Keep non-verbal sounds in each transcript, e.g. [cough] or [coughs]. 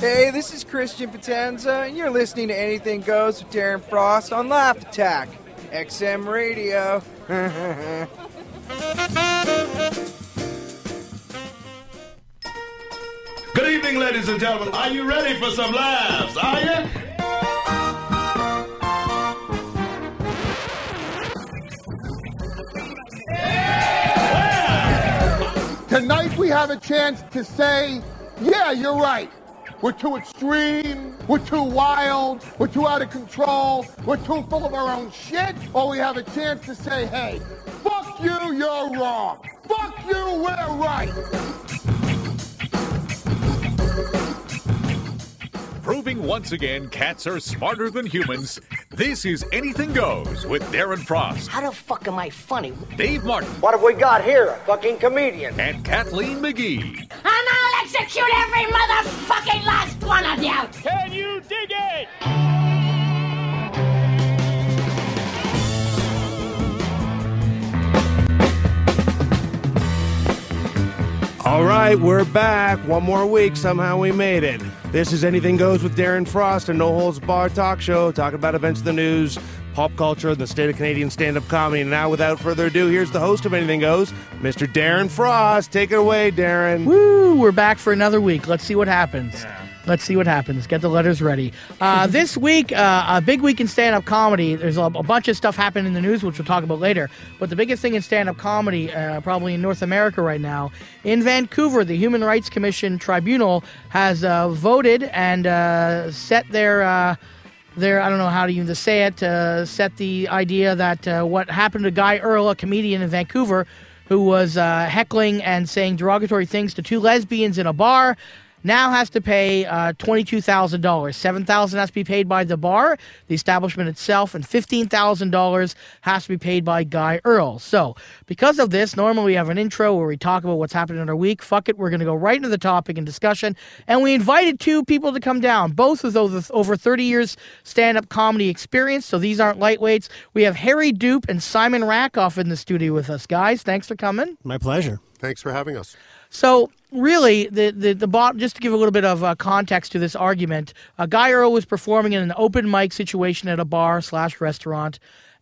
Hey, this is Christian Potenza, and you're listening to Anything Goes with Darren Frost on Laugh Attack, XM Radio. [laughs] Good evening, ladies and gentlemen. Are you ready for some laughs? Are you? Tonight we have a chance to say, yeah, you're right. We're too extreme, we're too wild, we're too out of control, we're too full of our own shit, or we have a chance to say, hey, fuck you, you're wrong. Fuck you, we're right. Proving once again cats are smarter than humans, this is Anything Goes with Darren Frost, How the fuck am I funny? Dave Martin, What have we got here? A fucking comedian. and Kathleen McGee. And I'll execute every motherfucking last one of you! Can you dig it? All right, we're back. One more week. Somehow we made it. This is Anything Goes with Darren Frost, a no holds bar talk show talking about events of the news, pop culture, and the state of Canadian stand up comedy. And now, without further ado, here's the host of Anything Goes, Mr. Darren Frost. Take it away, Darren. Woo! We're back for another week. Let's see what happens. Let's see what happens. Get the letters ready. Uh, [laughs] this week, uh, a big week in stand up comedy. There's a, a bunch of stuff happening in the news, which we'll talk about later. But the biggest thing in stand up comedy, uh, probably in North America right now, in Vancouver, the Human Rights Commission Tribunal has uh, voted and uh, set their. Their, I don't know how to even say it, uh, set the idea that uh, what happened to Guy Earl, a comedian in Vancouver, who was uh, heckling and saying derogatory things to two lesbians in a bar, now has to pay uh, $22,000. 7,000 has to be paid by the bar, the establishment itself, and $15,000 has to be paid by Guy Earl. So, because of this, normally we have an intro where we talk about what's happening in our week. Fuck it, we're going to go right into the topic and discussion. And we invited two people to come down, both with over, over 30 years stand up comedy experience. So, these aren't lightweights. We have Harry Doupe and Simon Rakoff in the studio with us. Guys, thanks for coming. My pleasure. Thanks for having us. So really, the the the just to give a little bit of uh, context to this argument, uh, Guy Earl was performing in an open mic situation at a bar slash restaurant.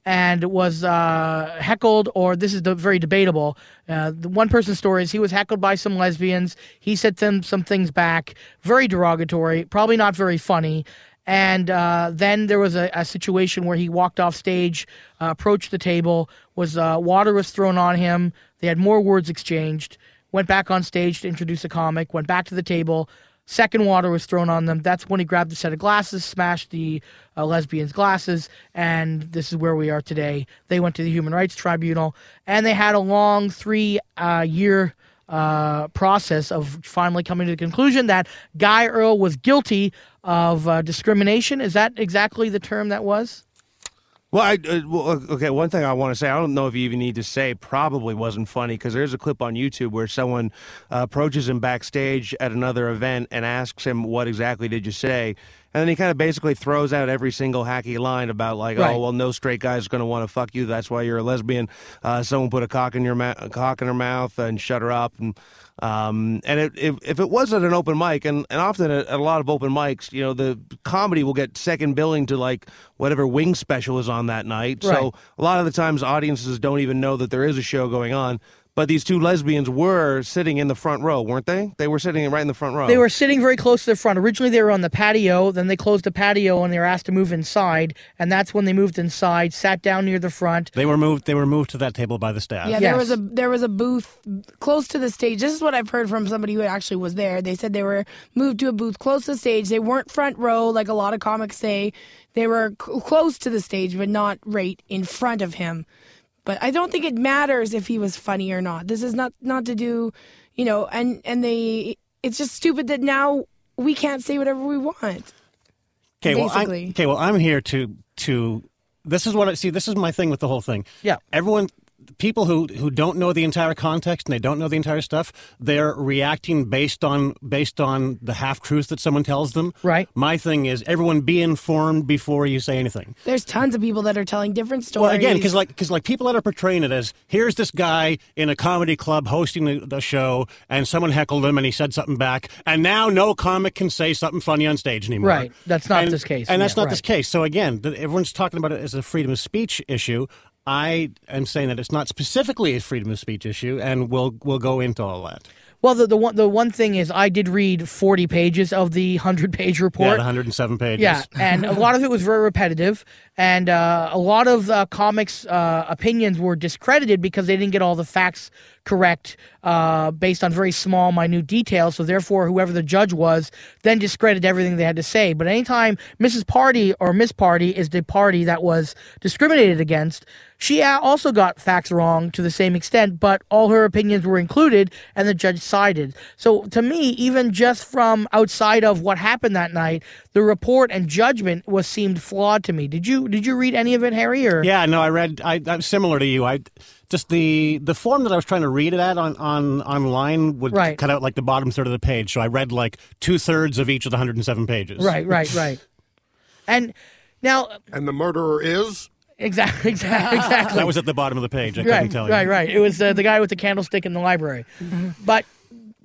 And was uh, heckled, or this is the, very debatable. Uh, the one person's story is he was heckled by some lesbians. He said them some things back, very derogatory, probably not very funny. And uh, then there was a, a situation where he walked off stage, uh, approached the table, was uh, water was thrown on him. They had more words exchanged. Went back on stage to introduce a comic. Went back to the table. Second water was thrown on them. That's when he grabbed a set of glasses, smashed the uh, lesbians' glasses, and this is where we are today. They went to the Human Rights Tribunal, and they had a long three-year uh, process of finally coming to the conclusion that Guy Earl was guilty of uh, discrimination. Is that exactly the term that was? Well, I, uh, well, okay. One thing I want to say, I don't know if you even need to say, probably wasn't funny because there's a clip on YouTube where someone uh, approaches him backstage at another event and asks him, "What exactly did you say?" And then he kind of basically throws out every single hacky line about like, Right. "Oh, well, no straight guy's going to want to fuck you. That's why you're a lesbian. Uh, someone put a cock in your ma- a cock in her mouth and shut her up." And um, and it, if if it wasn't an open mic, and, and often at, at a lot of open mics, you know, the comedy will get second billing to like whatever wing special is on that night. Right. So a lot of the times audiences don't even know that there is a show going on. But these two lesbians were sitting in the front row, weren't they? They were sitting right in the front row. They were sitting very close to the front. Originally, they were on the patio. Then they closed the patio and they were asked to move inside. And that's when they moved inside, sat down near the front. They were moved. They were moved to that table by the staff. Yeah, there Yes. was a there was a booth close to the stage. This is what I've heard from somebody who actually was there. They said they were moved to a booth close to the stage. They weren't front row like a lot of comics say. They were c- close to the stage, but not right in front of him. But I don't think it matters if he was funny or not. This is not not to do, you know. And and they, it's just stupid that now we can't say whatever we want. Okay. Well, I, Basically. okay. Well, I'm here to to. This is what I see. This is my thing with the whole thing. Yeah. Everyone people who who don't know the entire context and they don't know the entire stuff, they're reacting based on based on the half truth that someone tells them. Right. My thing is everyone be informed before you say anything. There's tons of people that are telling different stories. Well, again, because like because like people that are portraying it as here's this guy in a comedy club hosting the, the show, and someone heckled him, and he said something back, and now no comic can say something funny on stage anymore. Right. That's not and, this case. and that's Yeah, not this case. So again, everyone's talking about it as a freedom of speech issue. I am saying that it's not specifically a freedom of speech issue, and we'll we'll go into all that. Well, the, the one the one thing is, I did read forty pages of the hundred page report. the 107 pages. Yeah, and a lot of it was very repetitive, and uh, a lot of uh, comics' uh, opinions were discredited because they didn't get all the facts correct uh, based on very small, minute details. So therefore, whoever the judge was then discredited everything they had to say. But anytime Mrs. Pardy or Miss Pardy is the party that was discriminated against, she also got facts wrong to the same extent, but all her opinions were included, and the judge sided. So to me, even just from outside of what happened that night, the report and judgment was seemed flawed to me. Did you did you read any of it, Harry? Or Yeah, no, I read. I, I'm similar to you. I just the the form that I was trying to read it at on on online would Right. cut out like the bottom third of the page. So I read like two thirds of each of the 107 pages. right, right, right. [laughs] And now, And the murderer is? Exactly, [laughs] exactly, exactly. That was at the bottom of the page. I couldn't right, tell you. right, right. It was uh, the guy with the candlestick in the library. But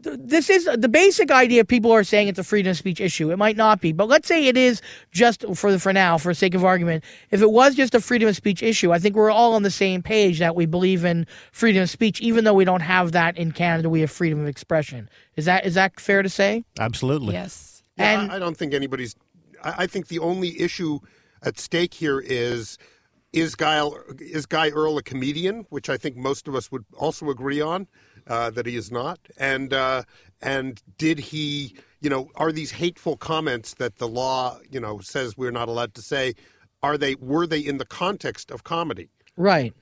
th- this is the basic idea. People are saying it's a freedom of speech issue. It might not be, but let's say it is just for the for now, for sake of argument. If it was just a freedom of speech issue, I think we're all on the same page that we believe in freedom of speech, even though we don't have that in Canada. We have freedom of expression. Is that is that fair to say? Absolutely. Yes. Yeah, And- I, I don't think anybody's. I, I think the only issue at stake here is is Guy is Guy Earl a comedian, which I think most of us would also agree on uh, that he is not, and uh, and did he, you know, are these hateful comments that the law, you know, says we're not allowed to say, are they were they in the context of comedy? Right.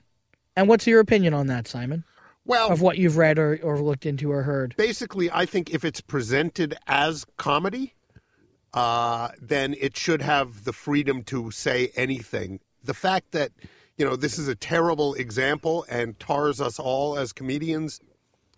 And what's your opinion on that, Simon? Well, Of what you've read or, or looked into or heard? basically, I think if it's presented as comedy, uh, then it should have the freedom to say anything. The fact that you know this is a terrible example and tars us all as comedians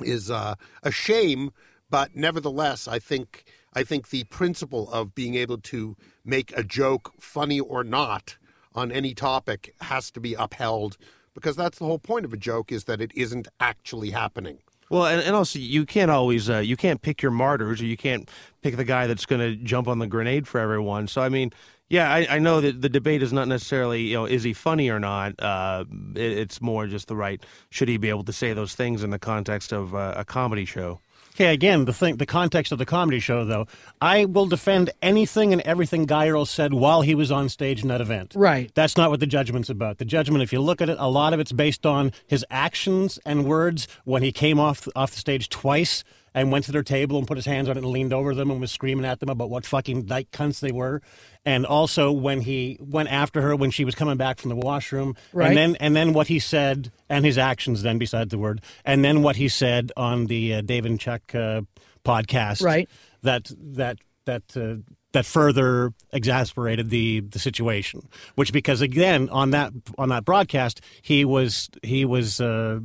is uh, a shame. But nevertheless, I think I think the principle of being able to make a joke, funny or not, on any topic has to be upheld because that's the whole point of a joke is that it isn't actually happening. Well, and, and also you can't always uh, you can't pick your martyrs, or you can't pick the guy that's going to jump on the grenade for everyone. So I mean, yeah, I, I know that the debate is not necessarily you know is he funny or not. Uh, it, it's more just the right should he be able to say those things in the context of uh, a comedy show. Okay, again, the thing, the context of the comedy show, though, I will defend anything and everything Guy Earl said while he was on stage in that event. Right. That's not what the judgment's about. The judgment, if you look at it, a lot of it's based on his actions and words when he came off off the stage twice and went to their table and put his hands on it and leaned over them and was screaming at them about what fucking dyke cunts they were. And also when he went after her when she was coming back from the washroom. Right. And then and then what he said and his actions then besides the word. And then what he said on the uh, Dave and Chuck uh, podcast. Right. That that that uh, that further exasperated the the situation. Which because again on that on that broadcast he was he was uh,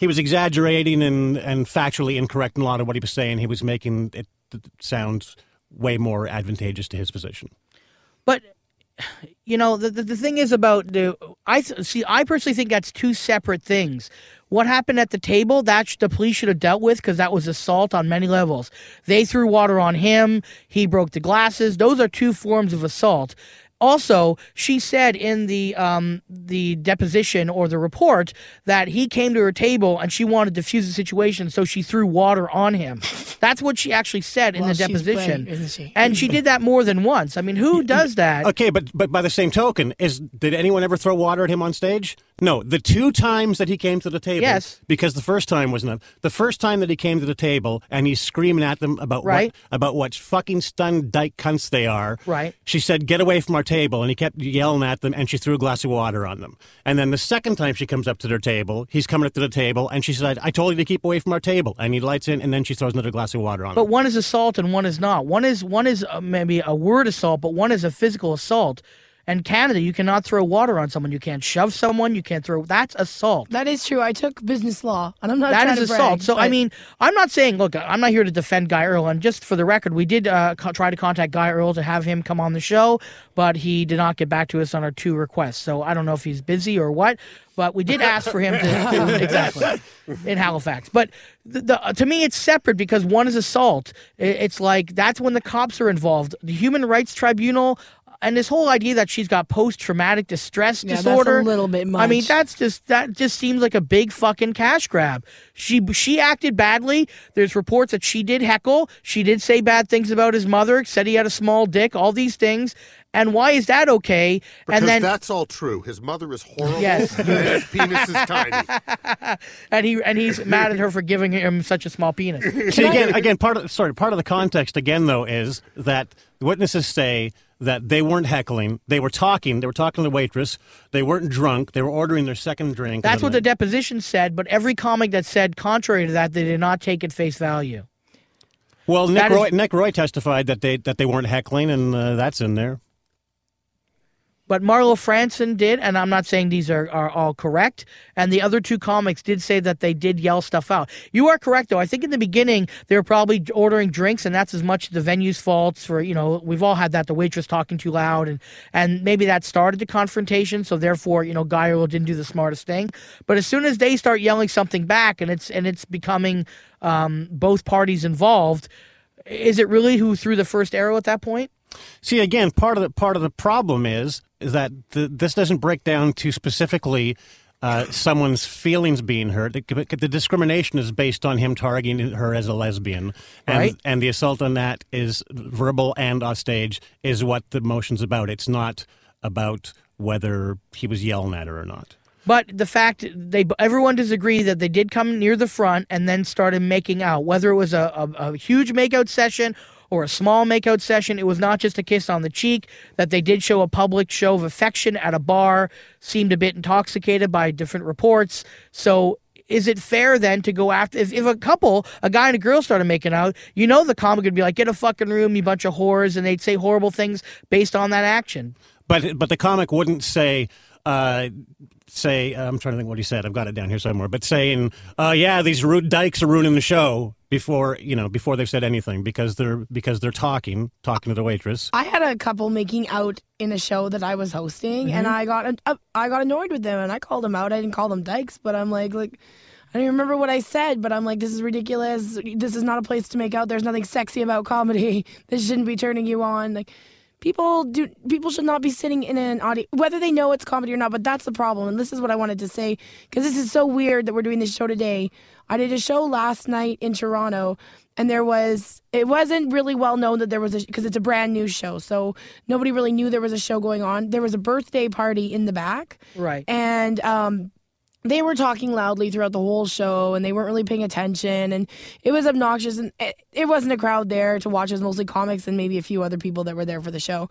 he was exaggerating and and factually incorrect in a lot of what he was saying. He was making it sound way more advantageous to his position. But you know, the, the the thing is about the I see. I personally think that's two separate things. What happened at the table? That the police should have dealt with because that was assault on many levels. They threw water on him. He broke the glasses. Those are two forms of assault. Also, she said in the um, the deposition or the report that he came to her table and she wanted to defuse the situation, so she threw water on him. That's what she actually said in Well, the deposition, she? and she did that more than once. I mean, who does that? Okay, but but by the same token, is did anyone ever throw water at him on stage? No, the two times that he came to the table. Yes. Because the first time was not the first time that he came to the table and he's screaming at them about Right. what about what fucking stunned dyke cunts they are. Right. She said, "Get away from our table," and he kept yelling at them, and she threw a glass of water on them. And then the second time she comes up to their table, he's coming up to the table, and she said, "I told you to keep away from our table," and he lights in, and then she throws another glass of water on But him. one is assault and one is not. One is one is uh, maybe a word assault, but one is a physical assault. And Canada, you cannot throw water on someone. You can't shove someone. You can't throw. That's assault. That is true. I took business law, and I'm not. That trying is to assault. brag, so I mean, I'm not saying. Look, I'm not here to defend Guy Earl. And just for the record, we did uh, co- try to contact Guy Earl to have him come on the show, but he did not get back to us on our two requests. So I don't know if he's busy or what. But we did ask for him to, [laughs] to exactly in Halifax. But the, the, to me, it's separate because one is assault. I- It's like that's when the cops are involved. The Human Rights Tribunal. And this whole idea that she's got post-traumatic distress Yeah, that's a little bit much. I mean, that's just that just seems like a big fucking cash grab. She she acted badly. There's reports that she did heckle. She did say bad things about his mother. Said he had a small dick. All these things. And why is that okay? Because and then that's all true. His mother is horrible. Yes. [laughs] and his penis is tiny. [laughs] and he and he's mad at her for giving him such a small penis. [laughs] See again, again, part of sorry, part of the context again though is that witnesses say that they weren't heckling, they were talking, they were talking to the waitress, they weren't drunk, they were ordering their second drink. That's what then the deposition said. But every comic that said contrary to that, they did not take at face value. Well, Nick that is- Roy, Nick Roy testified that they that they weren't heckling, and uh, that's in there. But Marlo Franson did, and I'm not saying these are, are all correct. And the other two comics did say that they did yell stuff out. You are correct, though. I think in the beginning they were probably ordering drinks, and that's as much the venue's fault for you know we've all had that the waitress talking too loud, and and maybe that started the confrontation. So therefore, you know, Guy didn't do the smartest thing. But as soon as they start yelling something back, and it's and it's becoming um, both parties involved, is it really who threw the first arrow at that point? See, again, part of the part of the problem is is that the, this doesn't break down to specifically uh, someone's feelings being hurt. The, the discrimination is based on him targeting her as a lesbian, and Right. and the assault on that is verbal and off stage is what the motion's about. It's not about whether he was yelling at her or not. But the fact they everyone disagreed that they did come near the front and then started making out. Whether it was a, a, a huge makeout session or a small makeout session, it was not just a kiss on the cheek. That they did show a public show of affection at a bar, seemed a bit intoxicated by different reports. So. Is it fair then to go after if, if a couple, a guy and a girl started making out, you know the comic would be like, get a fucking room, you bunch of whores, and they'd say horrible things based on that action. But but the comic wouldn't say. Uh, say I'm trying to think what he said. I've got it down here somewhere. But saying, uh, "Yeah, these ru- dykes are ruining the show," before you know before they've said anything because they're because they're talking talking to the waitress. I had a couple making out in a show that I was hosting, and Mhm. I got uh, I got annoyed with them, and I called them out. I didn't call them dykes, but I'm like, like I don't even remember what I said, but I'm like, this is ridiculous. This is not a place to make out. There's nothing sexy about comedy. [laughs] This shouldn't be turning you on. Like people do people should not be sitting in an audience whether they know it's comedy or not but that's the problem and this is what i wanted to say because this is so weird that we're doing this show today. I did a show last night in toronto and there was it wasn't really well known that there was a because it's a brand new show so nobody really knew there was a show going on. There was a birthday party in the back. Right. and um they were talking loudly throughout the whole show and they weren't really paying attention and it was obnoxious and it, it wasn't a crowd there to watch. It was mostly comics and maybe a few other people that were there for the show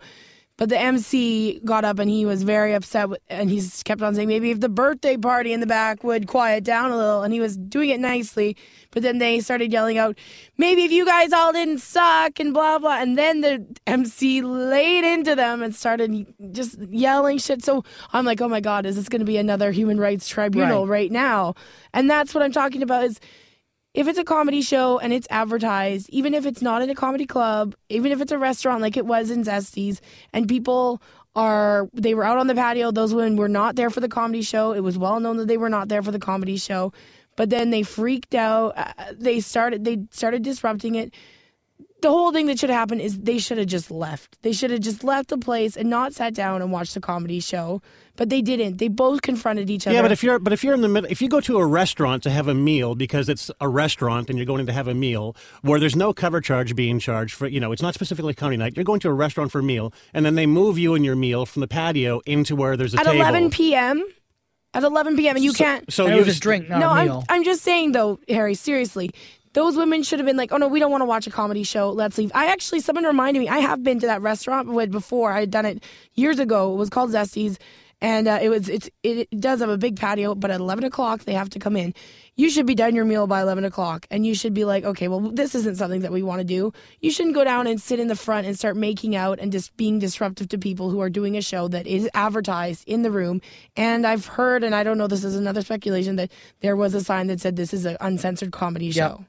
but the MC got up and he was very upset with, and he kept on saying maybe if the birthday party in the back would quiet down a little. And he was doing it nicely. But then they started yelling out maybe if you guys all didn't suck and blah blah. And then the MC laid into them and started just yelling shit. So I'm like oh my god is this going to be another human rights tribunal Right. right now? And that's what I'm talking about is if it's a comedy show and it's advertised, even if it's not in a comedy club, even if it's a restaurant like it was in Zesties, and people are they were out on the patio, those women were not there for the comedy show. It was well known that they were not there for the comedy show, but then they freaked out. Uh, they started they started disrupting it. The whole thing that should happen is they should have just left. They should have just left the place and not sat down and watched the comedy show. But they didn't. They both confronted each other. Yeah, but if you're but if you're in the middle, if you go to a restaurant to have a meal because it's a restaurant and you're going to have a meal where there's no cover charge being charged for, you know, it's not specifically comedy night. You're going to a restaurant for a meal, and then they move you and your meal from the patio into where there's a at table. 11 p.m. At 11 p.m. and you So- can't. so it you was just- drink, not no, a I'm. I'm just saying though, Harry. Seriously, those women should have been like, oh no, we don't want to watch a comedy show. Let's leave. I actually, someone reminded me. I have been to that restaurant before. I had done it years ago. It was called Zesties. and uh, it was it's it does have a big patio, but at eleven o'clock they have to come in. You should be done your meal by eleven o'clock, and you should be like, okay, well this isn't something that we want to do. You shouldn't go down and sit in the front and start making out and just being disruptive to people who are doing a show that is advertised in the room. And I've heard, and I don't know, this is another speculation that there was a sign that said this is an uncensored comedy show.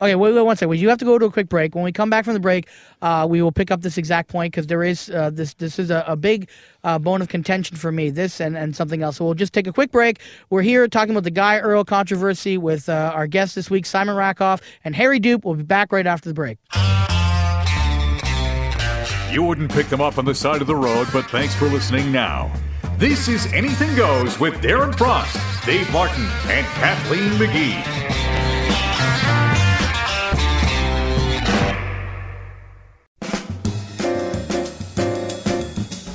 Okay, wait, wait one second. We do have to go to a quick break. When we come back from the break, uh, we will pick up this exact point because there is uh, this. This is a, a big uh, bone of contention for me. This and, and something else. So we'll just take a quick break. We're here talking about the Guy Earl controversy with uh, our guest this week, Simon Rakoff and Harry Doupe. We'll be back right after the break. You wouldn't pick them up on the side of the road, but thanks for listening now. This is Anything Goes with Darren Frost, Dave Martin, and Kathleen McGee.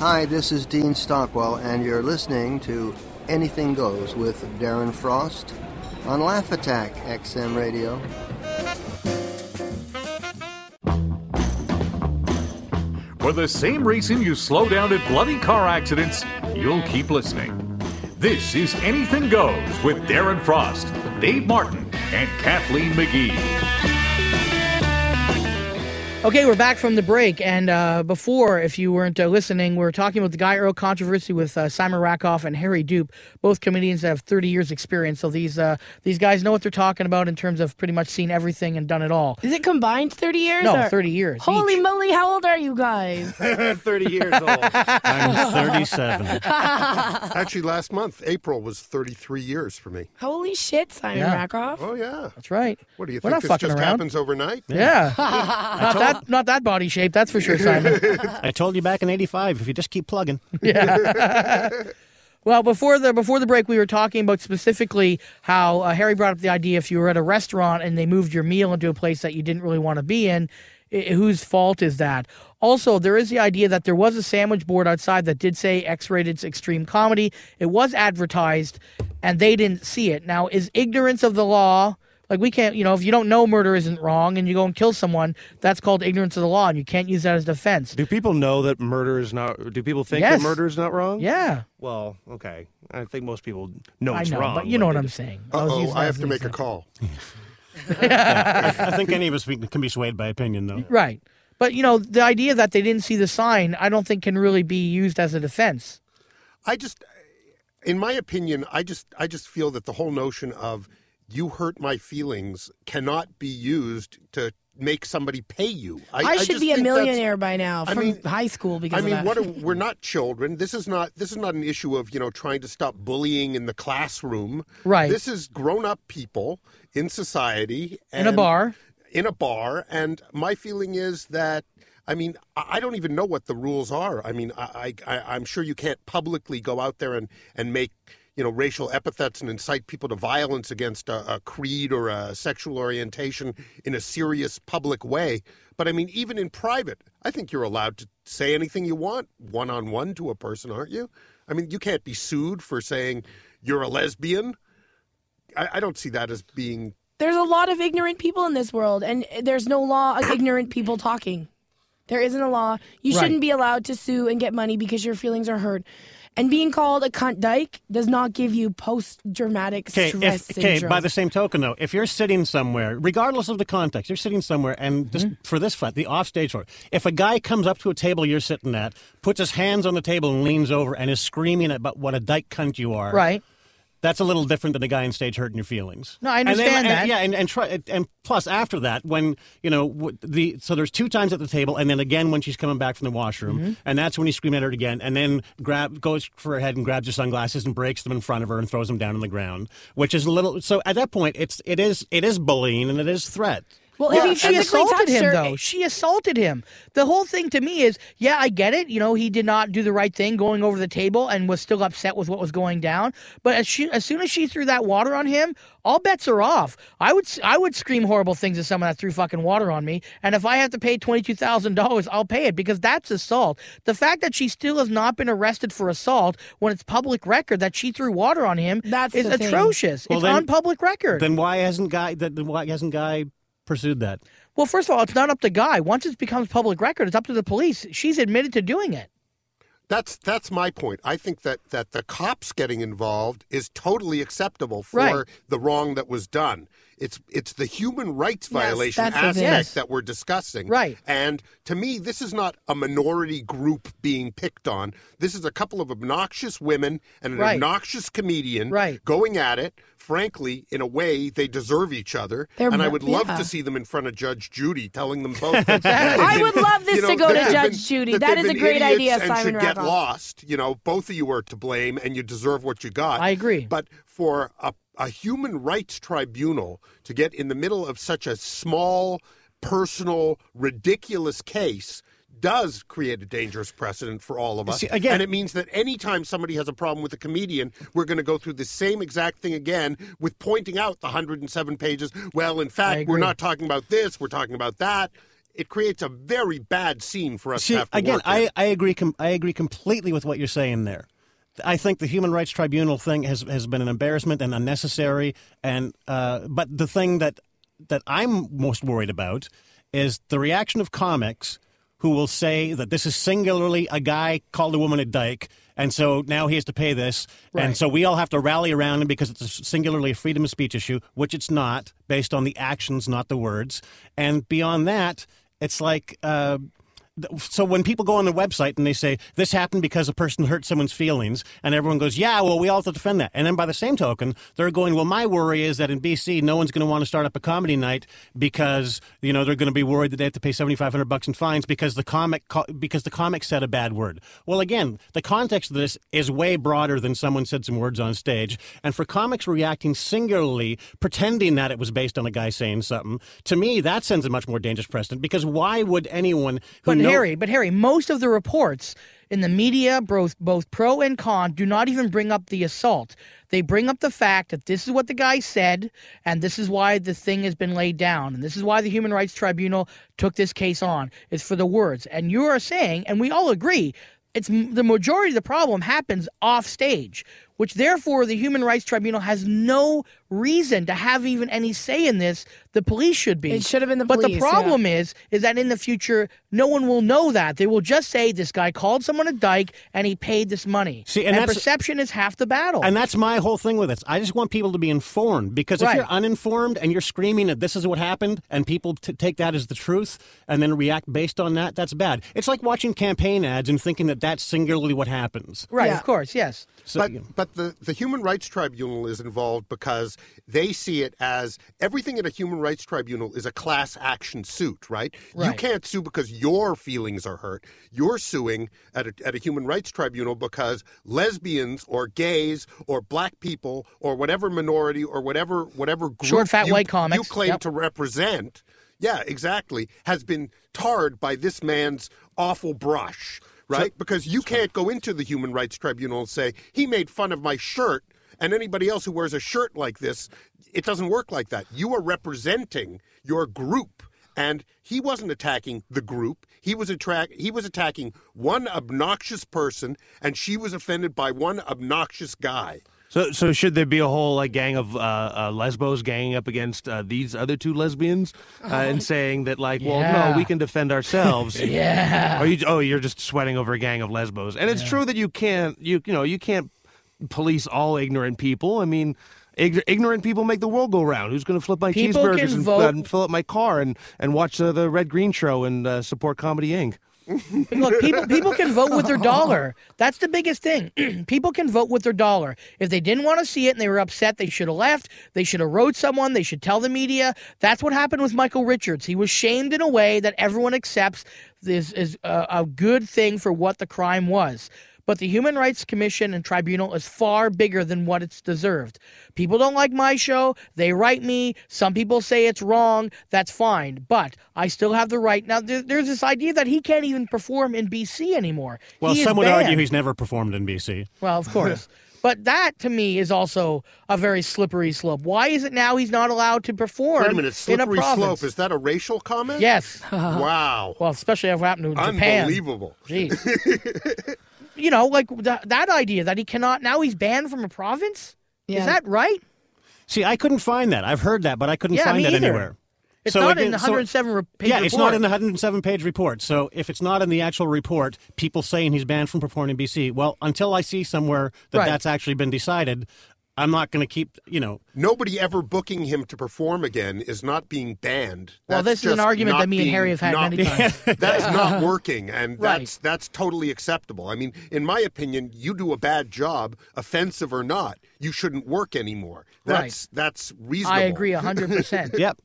Hi, this is Dean Stockwell, and you're listening to Anything Goes with Darren Frost on Laugh Attack XM Radio. For the same reason you slow down at bloody car accidents, you'll keep listening. This is Anything Goes with Darren Frost, Dave Martin, and Kathleen McGee. Okay, we're back from the break, and uh, before, if you weren't uh, listening, we were talking about the Guy Earl controversy with uh, Simon Rakoff and Harry Doupe, both comedians that have 30 years experience. So these uh, these guys know what they're talking about in terms of pretty much seen everything and done it all. Is it combined 30 years? No, or- 30 years. Holy moly, how old are you guys? [laughs] 30 years old. I'm [laughs] 37. [laughs] Actually, last month, April was 33 years for me. Holy shit, Simon Yeah. Rakoff. Oh, yeah. That's right. What do you We're think? not This fucking just around. happens overnight? Yeah, not that not that body shape, that's for sure, Simon. I told you back in '85. If you just keep plugging. Yeah. [laughs] well, before the before the break, we were talking about specifically how uh, Harry brought up the idea if you were at a restaurant and they moved your meal into a place that you didn't really want to be in, whose fault is that? Also, there is the idea that there was a sandwich board outside that did say X-rated extreme comedy. It was advertised, and they didn't see it. Now, is ignorance of the law? Like we can't, you know, if you don't know murder isn't wrong and you go and kill someone, that's called ignorance of the law, and you can't use that as defense. Do people know that murder is not? Do people think Yes. that murder is not wrong? Yeah. Well, okay. I think most people know I it's know, wrong. but you know what I'm just- saying. I Uh-oh, using I have to an make a example. call. I, [laughs] I think any of us can be swayed by opinion, though. Right. But you know, the idea that they didn't see the sign, I don't think can really be used as a defense. I just, in my opinion, I just, I just feel that the whole notion of you hurt my feelings cannot be used to make somebody pay you. I, should just be a millionaire by now I from mean- high school because I of mean, that. what are, we're [laughs] not children. This is not this is not an issue of you know trying to stop bullying in the classroom. Right. This is grown up people in society In a bar. In a bar, and my feeling is that. I mean, I I don't even know what the rules are. I mean, I, I, I- I'm sure you can't publicly go out there and, and make, you know, racial epithets and incite people to violence against a, a creed or a sexual orientation in a serious public way. But I mean, even in private, I think you're allowed to say anything you want one on one to a person, aren't you? I mean, you can't be sued for saying you're a lesbian. I, I don't see that as being. There's a lot of ignorant people in this world, and there's no law of [coughs] ignorant people talking. There isn't a law. You Right. shouldn't be allowed to sue and get money because your feelings are hurt. And being called a cunt dyke does not give you post dramatic stress if, okay. By the same token, though, if you're sitting somewhere, regardless of the context, you're sitting somewhere, and just Mm-hmm. for this fight, the offstage part, if a guy comes up to a table you're sitting at, puts his hands on the table and leans over and is screaming about what a dyke cunt you are, Right. That's a little different than the guy on stage hurting your feelings. No, I And understand and- that. yeah, and and, try, and plus after that, when you know the so there's two times at the table, and then again when she's coming back from the washroom, Mm-hmm. and that's when he's screaming at her again, and then grab goes for her head and grabs her sunglasses and breaks them in front of her and throws them down on the ground, which is a little. So at that point, it's it is it is bullying and it is threat. Well, Well, if he she assaulted him, her, though. She assaulted him. The whole thing to me is, yeah, I get it. You know, he did not do the right thing going over the table and was still upset with what was going down. But as, she, as soon as she threw that water on him, all bets are off. I would I would scream horrible things at someone that threw fucking water on me. And if I have to pay twenty two thousand dollars, I'll pay it because that's assault. The fact that she still has not been arrested for assault when it's public record that she threw water on him That's is atrocious. Well, it's then- on public record. Then why hasn't guy that then why hasn't guy pursued that? Well, first of all, it's not up to Guy. Once it becomes public record, it's up to the police. She's admitted to doing it. That's that's my point. I think that that the cops getting involved is totally acceptable for Right. the wrong that was done. It's it's the human rights violation that's what it aspect that we're discussing. Right. And to me, this is not a minority group being picked on. This is a couple of obnoxious women and an Right. obnoxious comedian Right. going at it. Frankly, in a way, they deserve each other. They're and I mo- would love yeah. to see them in front of Judge Judy, telling them both. [laughs] that I would love this you know, to go to Judge been- Judy. that That a great idea, and Simon should get lost. You know, both of you are to blame, and you deserve what you got. I agree. But for a, a human rights tribunal to get in the middle of such a small, personal, ridiculous case does create a dangerous precedent for all of us. See, again- and it means that anytime somebody has a problem with a comedian, we're going to go through the same exact thing again with pointing out the 107 pages. Well, in fact, we're not talking about this, we're talking about that. It creates a very bad scene for us See, to have to again, I. I agree. Com- I agree completely with what you're saying there. I think the Human Rights Tribunal thing has has been an embarrassment and unnecessary. And uh, but the thing that that I'm most worried about is the reaction of comics who will say that this is singularly a guy called a woman a dyke. And so now he has to pay this. And so we all have to rally around him because it's a singularly a freedom of speech issue, which it's not, based on the actions, not the words. And beyond that, it's like. Uh, so when people go on the website and they say this happened because a person hurt someone's feelings and everyone goes yeah well we all have to defend that. And then by the same token they're going well my worry is that in bc no one's going to want to start up a comedy night because you know they're going to be worried that they have to pay 7500 bucks in fines because the comic co- because the comic said a bad word. Well again the context of this is way broader than someone said some words on stage. And for comics reacting singularly pretending that it was based on a guy saying something to me that sends a much more dangerous precedent because why would anyone who But Harry, but Harry, most of the reports in the media, both both pro and con, do not even bring up the assault. They bring up the fact that this is what the guy said, and this is why the thing has been laid down, and this is why the Human Rights Tribunal took this case on. It's for the words, and you are saying, and we all agree, it's the majority of the problem happens off stage, which therefore the Human Rights Tribunal has no reason to have even any say in this. The police should be. It should have been the but police, the yeah. problem is, is that in the future, no one will know that. They will just say this guy called someone a dyke and he paid this money. See, and that's- perception is half the battle. And that's my whole thing with it. I just want people to be informed because if Right. you're uninformed and you're screaming that this is what happened and people t- take that as the truth and then react based on that, that's bad. It's like watching campaign ads and thinking that that's singularly what happens. right, Yeah. of course, yes. So, but but the, the Human Rights Tribunal is involved because they see it as everything in a Human Rights Tribunal is a class action suit, right? You can't sue because your feelings are hurt. You're suing at a, at a Human Rights Tribunal because lesbians or gays or black people or whatever minority or whatever whatever group Short, fat, you, white comics. you claim Yep. to represent, yeah, exactly, has been tarred by this man's awful brush, right? because you can't go into the Human Rights Tribunal and say, he made fun of my shirt, and anybody else who wears a shirt like this, it doesn't work like that. You are representing your group. And he wasn't attacking the group. He was attract. He was attacking one obnoxious person, and she was offended by one obnoxious guy. So, so should there be a whole like gang of uh, uh, lesbos ganging up against uh, these other two lesbians uh, and saying that like, well, Yeah. no, we can defend ourselves. [laughs] Yeah. Or you, oh, you're just sweating over a gang of lesbos, and it's true that you can't, you you know, you can't police all ignorant people. I mean. ig- Ignorant people make the world go round. Who's going to flip my People cheeseburgers and, vote- and fill up my car and, and watch uh, the Red Green Show and uh, support Comedy Inc.? [laughs] Look, people people can vote with their dollar. That's the biggest thing. [clears throat] people can vote with their dollar. If they didn't want to see it and they were upset, they should have left. They should have wrote someone. They should tell the media. That's what happened with Michael Richards. He was shamed in a way that everyone accepts is is a, a good thing for what the crime was. But the Human Rights Commission and Tribunal is far bigger than what it's deserved. People don't like my show. They write me. Some people say it's wrong. That's fine. But I still have the right. Now, there, there's this idea that he can't even perform in BC anymore. well, He some would argue he's never performed in BC. Well, of course. [laughs] But that to me is also a very slippery slope. Why is it now he's not allowed to perform Wait a minute, in a slippery slope. Is that a racial comment? Yes. [laughs] Wow. Well, especially if it happened to Japan. Unbelievable. Jeez. [laughs] you know, like that, that idea that he cannot now he's banned from a province. Yeah. Is that right? See, I couldn't find that. I've heard that, but I couldn't Yeah, find me that either. anywhere. It's So not again, in the 107 re- page yeah, report. it's not in the 107 page report. So if it's not in the actual report, people saying he's banned from performing in BC. Well, until I see somewhere that Right. that's actually been decided, I'm not going to keep. You know, Nobody ever booking him to perform again is not being banned. Well, That's this is an argument not that me and Harry have had not- many times. [laughs] that's not [laughs] working, and Right. that's that's totally acceptable. I mean, in my opinion, you do a bad job, offensive or not, you shouldn't work anymore. That's that's reasonable. I agree 100%. [laughs] yep.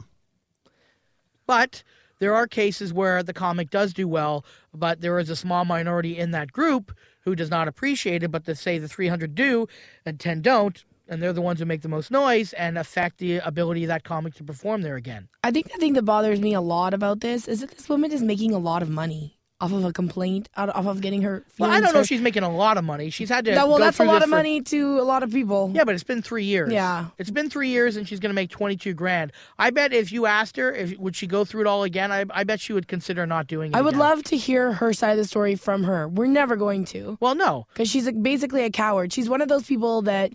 But there are cases where the comic does do well, but there is a small minority in that group who does not appreciate it, but to say the 300 do and 10 don't, and they're the ones who make the most noise and affect the ability of that comic to perform there again. I think the thing that bothers me a lot about this is that this woman is making a lot of money off of a complaint, out off of getting her. Well, I don't know hurt. she's making a lot of money. She's had to. That- well, that's a lot of for- money to a lot of people. Yeah, but it's been three years. Yeah. it's been three years, and she's going to make twenty-two grand. I bet if you asked her, if would she go through it all again? I, I bet she would consider not doing it. I would again. love to hear her side of the story from her. We're never going to. Well, no, because she's a, basically a coward. She's one of those people that.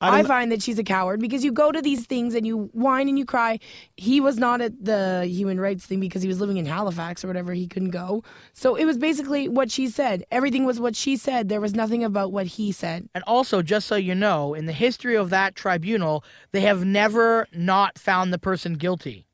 I I, find that she's a coward because you go to these things and you whine and you cry. He was not at the human rights thing because he was living in Halifax or whatever. He couldn't go. So it was basically what she said. Everything was what she said. There was nothing about what he said. And also, just so you know, in the history of that tribunal, they have never not found the person guilty.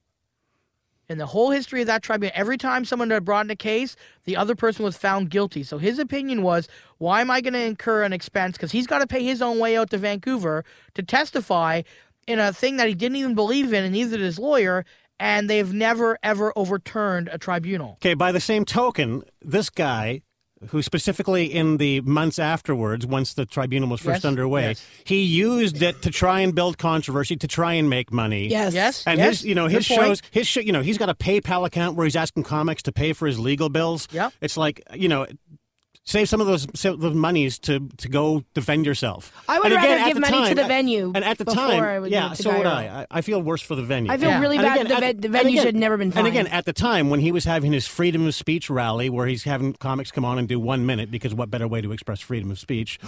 In the whole history of that tribunal, every time someone had brought in a case, the other person was found guilty. So his opinion was, why am I going to incur an expense? Because he's got to pay his own way out to Vancouver to testify in a thing that he didn't even believe in, and neither did his lawyer. And they've never, ever overturned a tribunal. Okay, by the same token, this guy, who specifically in the months afterwards, once the tribunal was first Yes, underway, yes. he used it to try and build controversy, to try and make money. Yes. Yes, And yes, his, you know, good his point. shows, his show, you know, he's got a PayPal account where he's asking comics to pay for his legal bills. Yeah, It's like, you know, save some of those some of monies to to go defend yourself. I would And rather again, give the money to the venue And at the time, I would yeah, to so would Cairo. I. I. I feel worse for the venue. I feel really And bad again, the at ve- the venue again- should never been And again, at the time when he was having his freedom of speech rally, where he's having comics come on and do one minute, because what better way to express freedom of speech?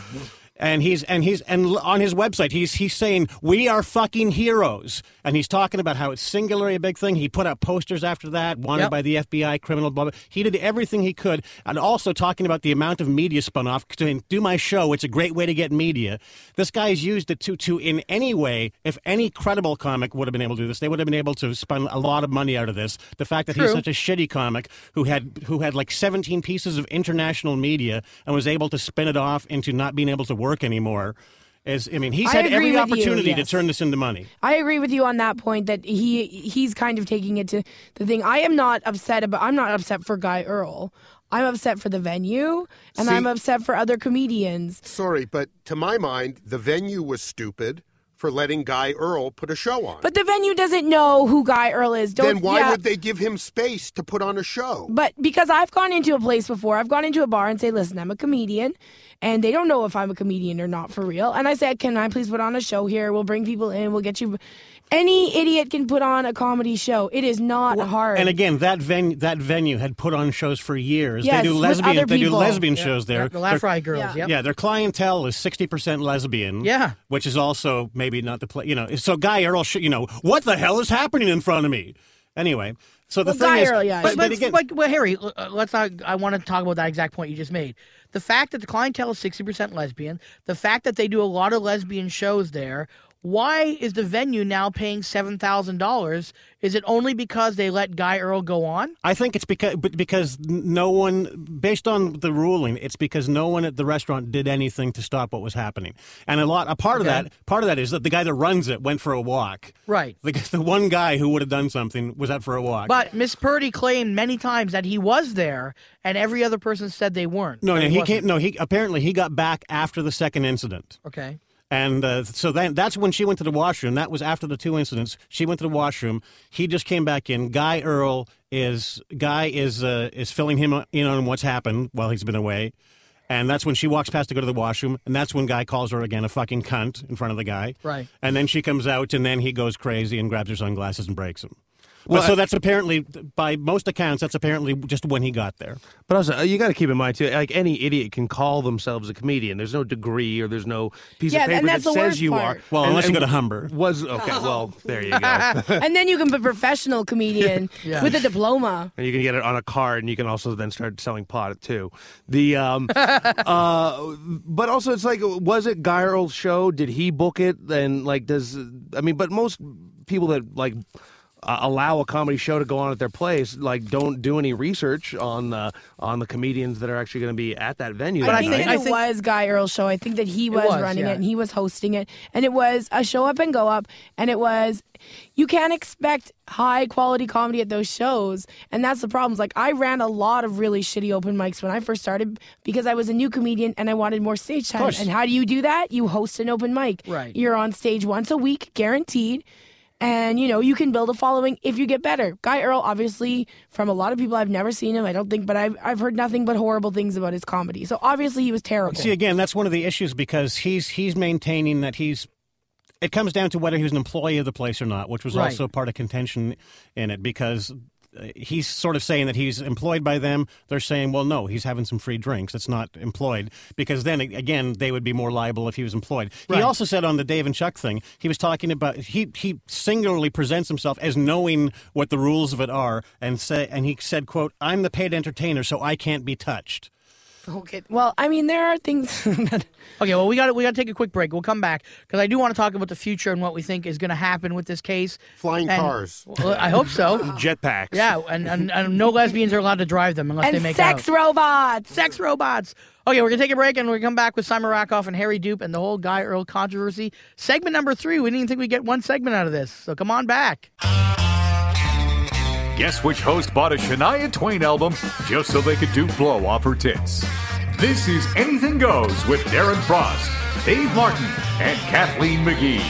And he's and he's and on his website, he's he's saying we are fucking heroes, and he's talking about how it's singularly a big thing. He put up posters after that, wanted Yep. by the FBI, criminal, blah, blah. He did everything he could, and also talking about the amount of media spun off. Saying, do my show. It's a great way to get media. This guy's used it to to in any way. If any credible comic would have been able to do this, they would have been able to spend a lot of money out of this. The fact that he's such a shitty comic who had who had like 17 pieces of international media and was able to spin it off into not being able to work anymore. Is I mean, he's I had every with you, opportunity to turn this into money. I agree with you on that point that he he's kind of taking it to the thing. I am not upset about I'm not upset for Guy Earl. I'm upset for the venue and See- I'm upset for other comedians. Sorry, but to my mind, the venue was stupid for letting Guy Earl put a show on. But the venue doesn't know who Guy Earl is. Don't, then why yeah, would they give him space to put on a show? But because I've gone into a place before, I've gone into a bar and say, "Listen, I'm a comedian," and they don't know if I'm a comedian or not for real. And I said, "Can I please put on a show here? We'll bring people in. We'll get you." Any idiot can put on a comedy show. It is not hard. And again, that venue that venue had put on shows for years. Yes, they do with lesbian other they do lesbian Yeah, shows there. the Laugh Their- Riot Girls, Yeah. yep. Yeah, their clientele is sixty percent lesbian. Yeah. which is also maybe not the play. You know, so Guy Earl, you know, what the hell is happening in front of me? Anyway, so the Well, thing Guy is, Earl, yeah, but, but But, again, like, well, Harry, uh, let's not. I want to talk about that exact point you just made. The fact that the clientele is sixty percent lesbian, the fact that they do a lot of lesbian shows there. Why is the venue now paying seven thousand dollars? Is it only because they let Guy Earl go on? I think it's because but because no one, based on the ruling, it's because no one at the restaurant did anything to stop what was happening. And a lot, a part of that, part of that is that the guy that runs it went for a walk. Right. The, [laughs] the one guy who would have done something was out for a walk. But Miss Purdy claimed many times that he was there, and every other person said they weren't. no, no, he wasn't. came. No, he apparently he got back after the second incident. Okay. And uh, so then that's when she went to the washroom. That was after the two incidents. She went to the washroom. He just came back in. Guy Earl is Guy is uh, is filling him in on what's happened while he's been away. And that's when she walks past to go to the washroom. And that's when Guy calls her again a fucking cunt in front of the guy. Right. And then she comes out, and then he goes crazy and grabs her sunglasses and breaks them. But Well, so I- that's apparently, by most accounts, that's apparently just when he got there. But also, uh, you got to keep in mind too. Like any idiot can call themselves a comedian. There's no degree or there's no piece Yeah, of paper that says you part. are. Well, And- unless you go to Humber. Was okay. Well, [laughs] there you go. [laughs] and then you can be a professional comedian [laughs] Yeah. with a diploma. and you can get it on a card, and you can also then start selling pot too. The um, uh, but also it's like, was it Guy show? Did he book it? And like, does I mean, but most people that like. Uh, allow a comedy show to go on at their place, like don't do any research on the on the comedians that are actually going to be at that venue. I that think night. that it was Guy Earl's show. I think that he was, was, running yeah. it and he was hosting it. And it was a show up and go up. And it was, you can't expect high quality comedy at those shows. And that's the problem. It's Like, I ran a lot of really shitty open mics when I first started because I was a new comedian and I wanted more stage time. And how do you do that? You host an open mic. Right. You're on stage once a week, guaranteed. And you know you can build a following if you get better. Guy Earl, obviously, from a lot of people, I've never seen him. I don't think, but I've I've heard nothing but horrible things about his comedy. So obviously he was terrible. See, again, that's one of the issues because he's he's maintaining that he's. It comes down to whether he was an employee of the place or not, which was Right. also part of contention in it because Uh, he's sort of saying that he's employed by them. They're saying, well, no, he's having some free drinks. It's not employed because then again they would be more liable if he was employed. Right. He also said on the Dave and Chuck thing, he was talking about he he singularly presents himself as knowing what the rules of it are, and say and he said, "quote I'm the paid entertainer, so I can't be touched." Okay. Well, I mean, there are things. [laughs] Okay, well, we got we got to take a quick break. We'll come back because I do want to talk about the future and what we think is going to happen with this case. Flying And- cars. Well, I hope so. [laughs] Jetpacks. Yeah, and, and, and no lesbians are allowed to drive them unless and they make sex out. robots. Sex robots. Okay, we're gonna take a break and we're gonna come back with Simon Rakoff and Harry Doupe and the whole Guy Earl controversy. Segment number three. We didn't even think we'd get one segment out of this, so come on back. Guess which host bought a Shania Twain album just so they could do blow off her tits? This is Anything Goes with Darren Frost, Dave Martin, and Kathleen McGee.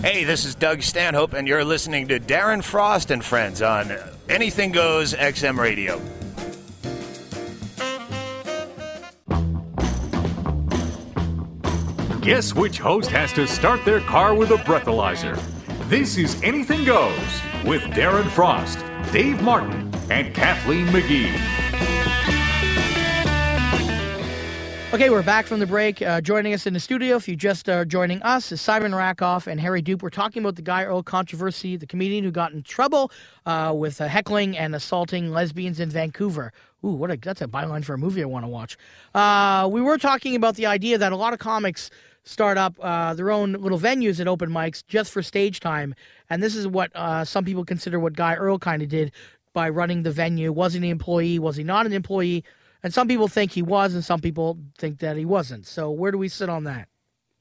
Hey, this is Doug Stanhope, and you're listening to Darren Frost and Friends on Anything Goes XM Radio. Guess which host has to start their car with a breathalyzer? This is Anything Goes with Darren Frost, Dave Martin, and Kathleen McGee. Okay, we're back from the break. Uh, joining us in the studio, if you just are joining us, is Simon Rakoff and Harry Doupe. We're talking about the Guy Earl controversy, the comedian who got in trouble uh, with uh, heckling and assaulting lesbians in Vancouver. Ooh, what a that's a byline for a movie I want to watch. Uh, we were talking about the idea that a lot of comics start up uh, their own little venues at open mics just for stage time, and this is what uh, some people consider what Guy Earl kind of did by running the venue. Was he an employee? Was he not an employee? And some people think he was, and some people think that he wasn't. So where do we sit on that?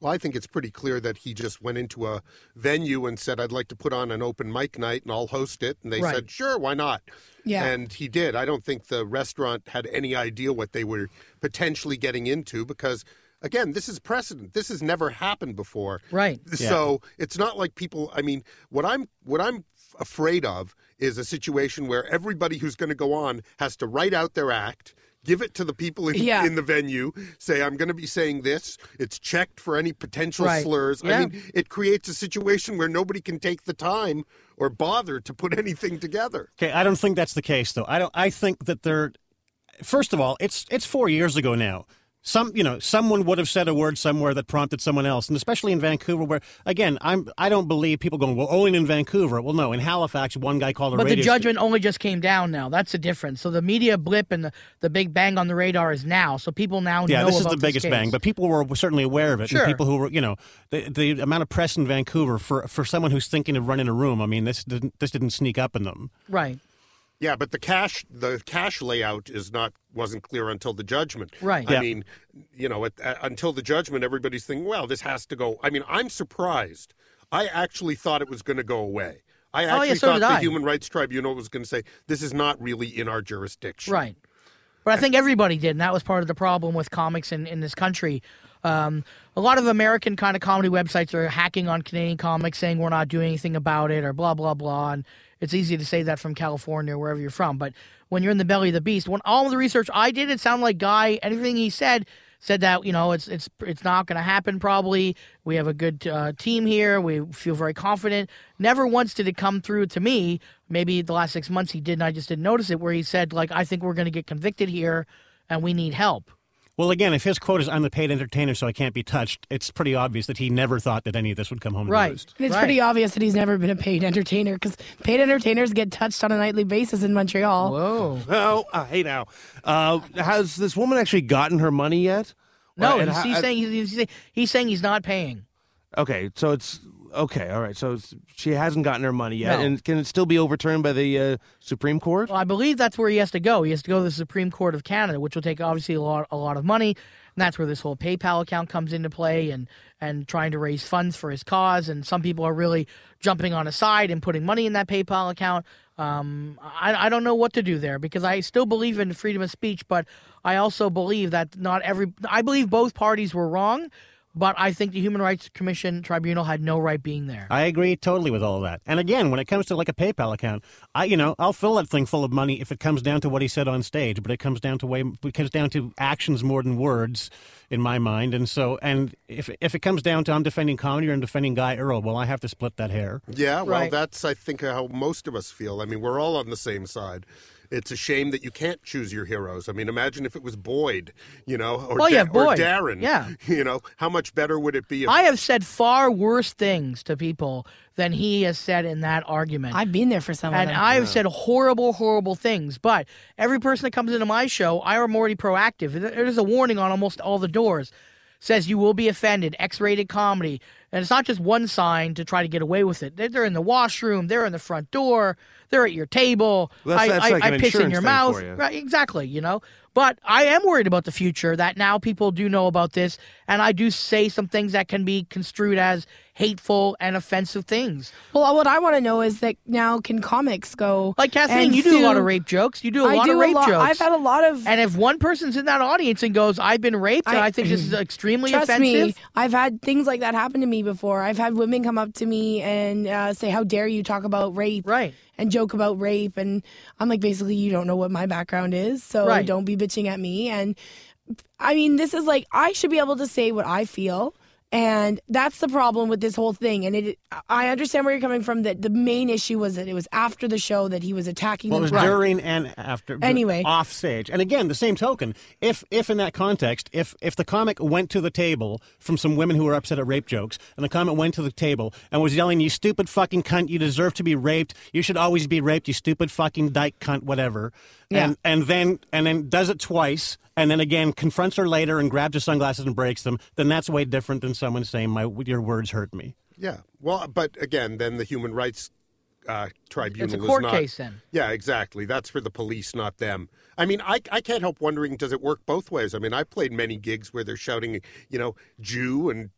Well, I think it's pretty clear that he just went into a venue and said, I'd like to put on an open mic night and I'll host it. And they Right. said, sure, why not? Yeah. And he did. I don't think the restaurant had any idea what they were potentially getting into because, again, this is precedent. This has never happened before. Right. [laughs] So it's not like people. I mean, what I'm what I'm afraid of is a situation where everybody who's going to go on has to write out their act. Give it to the people in, Yeah. in the venue. Say, I'm going to be saying this. It's checked for any potential Right. slurs. Yeah. I mean, it creates a situation where nobody can take the time or bother to put [laughs] anything together. Okay, I don't think that's the case though. I don't. I think that they're. First of all, it's it's four years ago now. Some you know someone would have said a word somewhere that prompted someone else, and especially in Vancouver, where again I'm I don't believe people going well only in Vancouver. Well, no, in Halifax, one guy called a But the judgment only just came down now. That's the difference. So the media blip and the, the big bang on the radar is now. So people now Yeah, know this is the biggest bang, but people were certainly aware of it. Sure. And people who were, you know, the, the amount of press in Vancouver for for someone who's thinking of running a room. I mean, this didn't this didn't sneak up in them. Right. Yeah, but the cash the cash layout is not wasn't clear until the judgment. Right. I Yeah. mean, you know, at, at- until the judgment, everybody's thinking, well, this has to go. I mean, I'm surprised. I actually thought it was going to go away. I Oh, actually yeah, so thought the I. Human Rights Tribunal was going to say this is not really in our jurisdiction. Right. But I think everybody did, and that was part of the problem with comics in, in this country. Um, a lot of American kind of comedy websites are hacking on Canadian comics, saying we're not doing anything about it, or blah blah blah. And it's easy to say that from California, or wherever you're from. But when you're in the belly of the beast, when all the research I did, it sounded like Guy. anything he said said that you know it's it's it's not going to happen. Probably we have a good uh, team here. We feel very confident. Never once did it come through to me. Maybe the last six months he did, and I just didn't notice it. Where he said like, "I think we're going to get convicted here, and we need help." Well, again, if his quote is "I'm the paid entertainer, so I can't be touched," it's pretty obvious that he never thought that any of this would come home to Right. roost. And it's Right. pretty obvious that he's never been a paid entertainer because paid entertainers get touched on a nightly basis in Montreal. Whoa. Oh, uh, hey now. Uh, has this woman actually gotten her money yet? No, Or- and he's, how- he's saying he's, he's, he's saying he's not paying. Okay, so it's okay. All right, so she hasn't gotten her money yet, No. and can it still be overturned by the uh, Supreme Court? Well, I believe that's where he has to go. He has to go to the Supreme Court of Canada, which will take obviously a lot a lot of money. And that's where this whole PayPal account comes into play and and trying to raise funds for his cause. And some people are really jumping on his side and putting money in that PayPal account. Um, I, I don't know what to do there because I still believe in freedom of speech, but I also believe that not every I believe both parties were wrong, but I think the Human Rights Commission tribunal had no right being there. I agree totally with all that. And again, when it comes to like a PayPal account, I you know I'll fill that thing full of money if it comes down to what he said on stage. But it comes down to way it comes down to actions more than words in my mind. And so and if if it comes down to I'm defending comedy or I'm defending Guy Earl, well I have to split that hair. Yeah, well, Right. that's I think how most of us feel. I mean, we're all on the same side. It's a shame that you can't choose your heroes. I mean, imagine if it was Boyd, you know, or, Well, yeah, Da- or Boyd. Darren. Yeah. [laughs] you know, how much better would it be? If, I have said far worse things to people than he has said in that argument. I've been there for some of and. I have Yeah. said horrible, horrible things. But every person that comes into my show, I am already proactive. There's a warning on almost all the doors. Says you will be offended. X-rated comedy, and it's not just one sign to try to get away with it. They're, they're in the washroom. They're in the front door. They're at your table. Well, that's- I, that's I, like I piss in your mouth. you. Right, exactly. You know. But I am worried about the future. That now people do know about this, and I do say some things that can be construed as hateful and offensive things. Well, what I want to know is that now can comics go Like Kathleen, you do a lot of rape jokes. You do a I lot do of a rape lot- jokes. I've had a lot of. And if one person's in that audience and goes, "I've been raped," and I think this is [clears throat] extremely Trust offensive. me, I've had things like that happen to me before. I've had women come up to me and uh, say, "How dare you talk about rape?" Right. And joke about rape, and I'm like, basically, you don't know what my background is, so Right. don't be bitching at me. And I mean, this is like I should be able to say what I feel. And that's the problem with this whole thing. And it, I understand where you're coming from. That the main issue was that it was after the show that he was attacking Well, it them. was during and after. Anyway. off stage, and again, the same token. If if in that context, if if the comic went to the table from some women who were upset at rape jokes, and the comic went to the table and was yelling, "You stupid fucking cunt! You deserve to be raped. You should always be raped. You stupid fucking dyke cunt, whatever." Yeah. And and then and then does it twice, and then again confronts her later and grabs her sunglasses and breaks them. Then that's way different than someone saying, "My your words hurt me." yeah, well, but again, then the human rights uh, tribunal It's a is court not- case then. Yeah, exactly. That's for the police, not them. I mean, I, I can't help wondering, does it work both ways? I mean, I played many gigs where they're shouting, you know, Jew and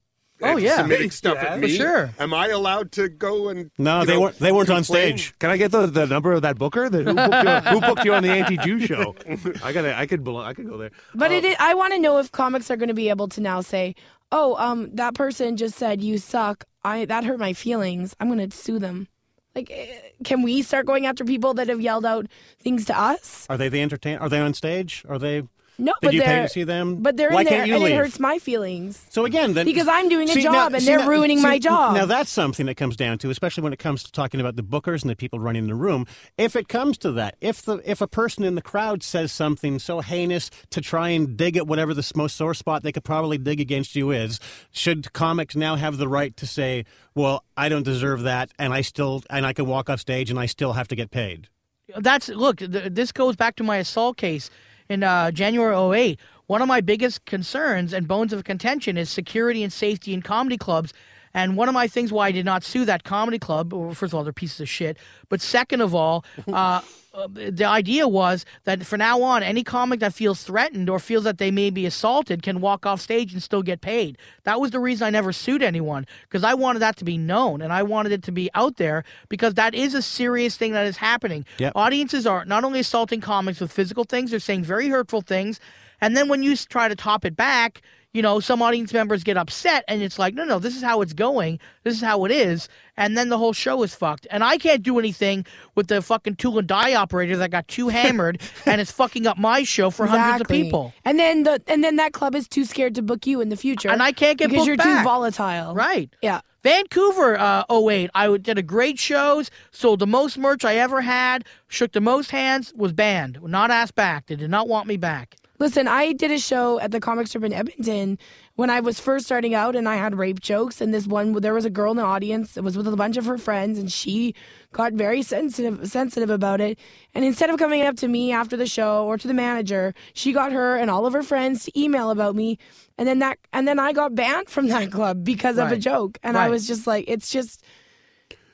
Oh, yeah. anti-Semitic stuff Yeah, at for me. sure. Am I allowed to go and? No, they know, weren't. They weren't on stage. Can I get the, the number of that booker? That, who, booked you, who booked you on the anti-Jew [laughs] show? I got I could belong, I could go there. But it, I want to know if comics are going to be able to now say, "Oh, um, that person just said you suck. I that hurt my feelings. I'm going to sue them." Like, eh, can we start going after people that have yelled out things to us? Are they the entertain? Are they on stage? Are they? No, Did but you pay they're to see them? But they're Why in there, can't you and leave? it hurts my feelings. So again, then Because I'm doing a See, job now- and see, they're now- ruining see, my job. Now that's something that comes down to, especially when it comes to talking about the bookers and the people running the room. If it comes to that, if the if a person in the crowd says something so heinous to try and dig at whatever the s- most sore spot they could probably dig against you is, should comics now have the right to say, "Well, I don't deserve that, and I still and I can walk off stage and I still have to get paid"? That's look. Th- this goes back to my assault case in uh, January 08. One of my biggest concerns and bones of contention is security and safety in comedy clubs. And one of my things why I did not sue that comedy club, well, first of all, they're pieces of shit. But second of all, [laughs] uh, uh, the idea was that from now on, any comic that feels threatened or feels that they may be assaulted can walk off stage and still get paid. That was the reason I never sued anyone because I wanted that to be known and I wanted it to be out there because that is a serious thing that is happening. Yep. Audiences are not only assaulting comics with physical things, they're saying very hurtful things. And then when you try to top it back, you know, some audience members get upset and it's like, no, no, this is how it's going. This is how it is. And then the whole show is fucked. And I can't do anything with the fucking tool and die operator that got too [laughs] hammered and it's fucking up my show for hundreds of people. And then the and then that club is too scared to book you in the future. And I can't get booked because you're back. too volatile. Right. Yeah. Vancouver, uh, 08, I did a great shows, sold the most merch I ever had, shook the most hands, was banned, not asked back. They did not want me back. Listen, I did a show at the comic strip in Edmonton when I was first starting out, and I had rape jokes. And this one, there was a girl in the audience. It was with a bunch of her friends, and she got very sensitive, sensitive about it. And instead of coming up to me after the show or to the manager, she got her and all of her friends to email about me. And then that, and then I got banned from that club because of a joke. And I was just like, it's just.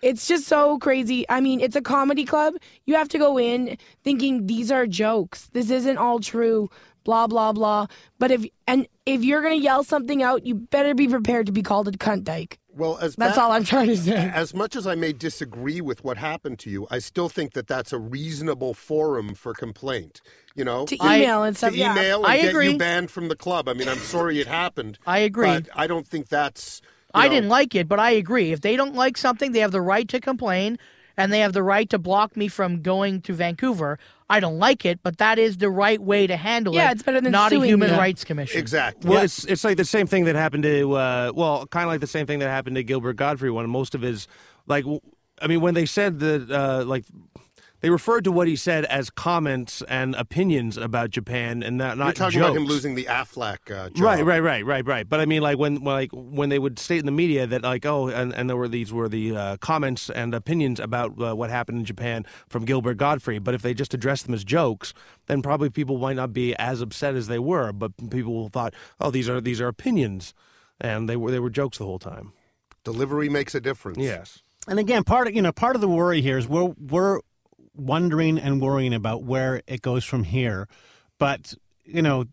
It's just so crazy. I mean, it's a comedy club. You have to go in thinking these are jokes. This isn't all true. Blah blah blah. But if and if you're gonna yell something out, you better be prepared to be called a cunt dyke. Well, as That's bad- all I'm trying to say. As much as I may disagree with what happened to you, I still think that that's a reasonable forum for complaint. You know, To email and stuff, To yeah. email and I get agree. you banned from the club. I mean, I'm sorry it happened. I agree. But I don't think that's. you I know- didn't like it, but I agree. If they don't like something, they have the right to complain and they have the right to block me from going to Vancouver. I don't like it, but that is the right way to handle it. Yeah, it's better than not a human me. rights commission. Exactly. Well, it's it's like the same thing that happened to uh, well, kind of like the same thing that happened to Gilbert Gottfried when most of his like, I mean, when they said that uh, like they referred to what he said as comments and opinions about Japan and not not You're talking jokes. about him losing the Aflac uh, job. Right, right, right, right, right. But I mean, like when, when like when they would state in the media that like oh, and, and there were these were the uh, comments and opinions about uh, what happened in Japan from Gilbert Gottfried. But if they just addressed them as jokes, then probably people might not be as upset as they were. But people thought, oh, these are these are opinions, and they were they were jokes the whole time. Delivery makes a difference. Yes. And again, part of you know part of the worry here is we're we're wondering and worrying about where it goes from here, but you know.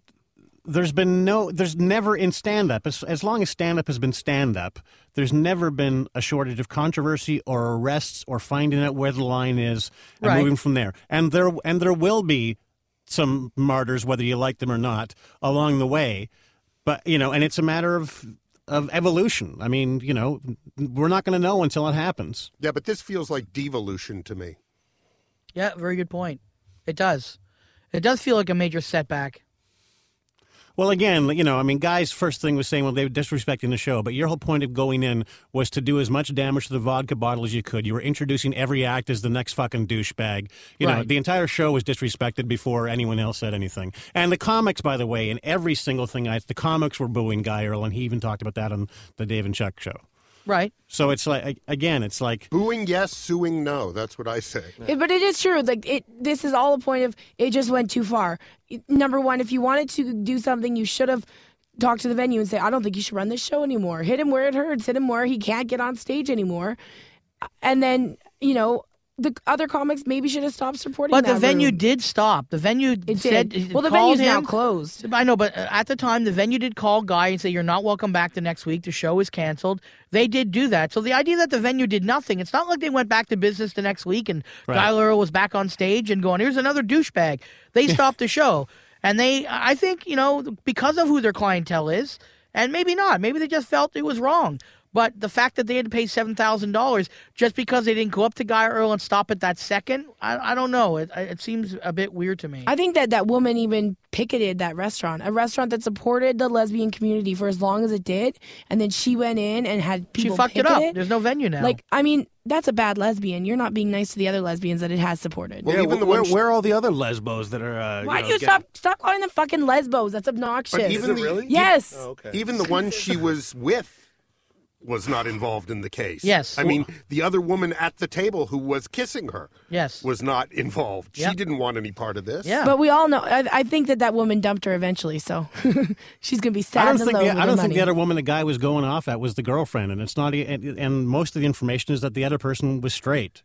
There's been no, there's never in stand up, as, as long as stand up has been stand up, there's never been a shortage of controversy or arrests or finding out where the line is and Right. moving from there. And there, and there will be some martyrs, whether you like them or not, along the way. But, you know, and it's a matter of, of evolution. I mean, you know, we're not going to know until it happens. Yeah, but this feels like devolution to me. Yeah, very good point. It does. It does feel like a major setback. Well, again, you know, I mean, guys' first thing was saying, well, they were disrespecting the show. But your whole point of going in was to do as much damage to the vodka bottle as you could. You were introducing every act as the next fucking douchebag. You know, the entire show was disrespected before anyone else said anything. And the comics, by the way, in every single thing I, the comics were booing Guy Earl, and he even talked about that on the Dave and Chuck show. Right. So it's like, again, it's like booing yes, suing no. That's what I say. It- but it is true. Like it, this is all a point of it just went too far. Number one, if you wanted to do something, you should have talked to the venue and say, "I don't think you should run this show anymore." Hit him where it hurts. Hit him where he can't get on stage anymore. And then you know the other comics maybe should have stopped supporting. But the venue room. did stop. The venue It said did. Well, the called venue's now closed. I know, but uh, at the time, the venue did call Guy and say, "You're not welcome back the next week. The show is canceled." They did do that. So the idea that the venue did nothing, it's not like they went back to business the next week and Right. Guy Earl was back on stage and going, "Here's another douchebag." They [laughs] stopped the show, and they, I think, you know, because of who their clientele is, and maybe not, maybe they just felt it was wrong. But the fact that they had to pay seven thousand dollars just because they didn't go up to Guy Earl and stop at that second, I, I don't know. It, it seems a bit weird to me. I think that that woman even picketed that restaurant, a restaurant that supported the lesbian community for as long as it did, and then she went in and had people. she fucked it picket up. There's no venue now. Like, I mean, that's a bad lesbian. You're not being nice to the other lesbians that it has supported. yeah, wh- where, where are all the other lesbos that are? Uh, Why you do you get- stop stop calling them fucking lesbos? That's obnoxious. But even the, Yes. Okay. Even the one she [laughs] was with was not involved in the case. Yes. I mean, the other woman at the table who was kissing her yes. was not involved. She didn't want any part of this. Yeah. But we all know. I, I think that that woman dumped her eventually, so [laughs] she's gonna be sad I don't and think alone the, with I don't think the other woman the guy was going off at was the girlfriend, and it's not. e- And, and most of the information is that the other person was straight.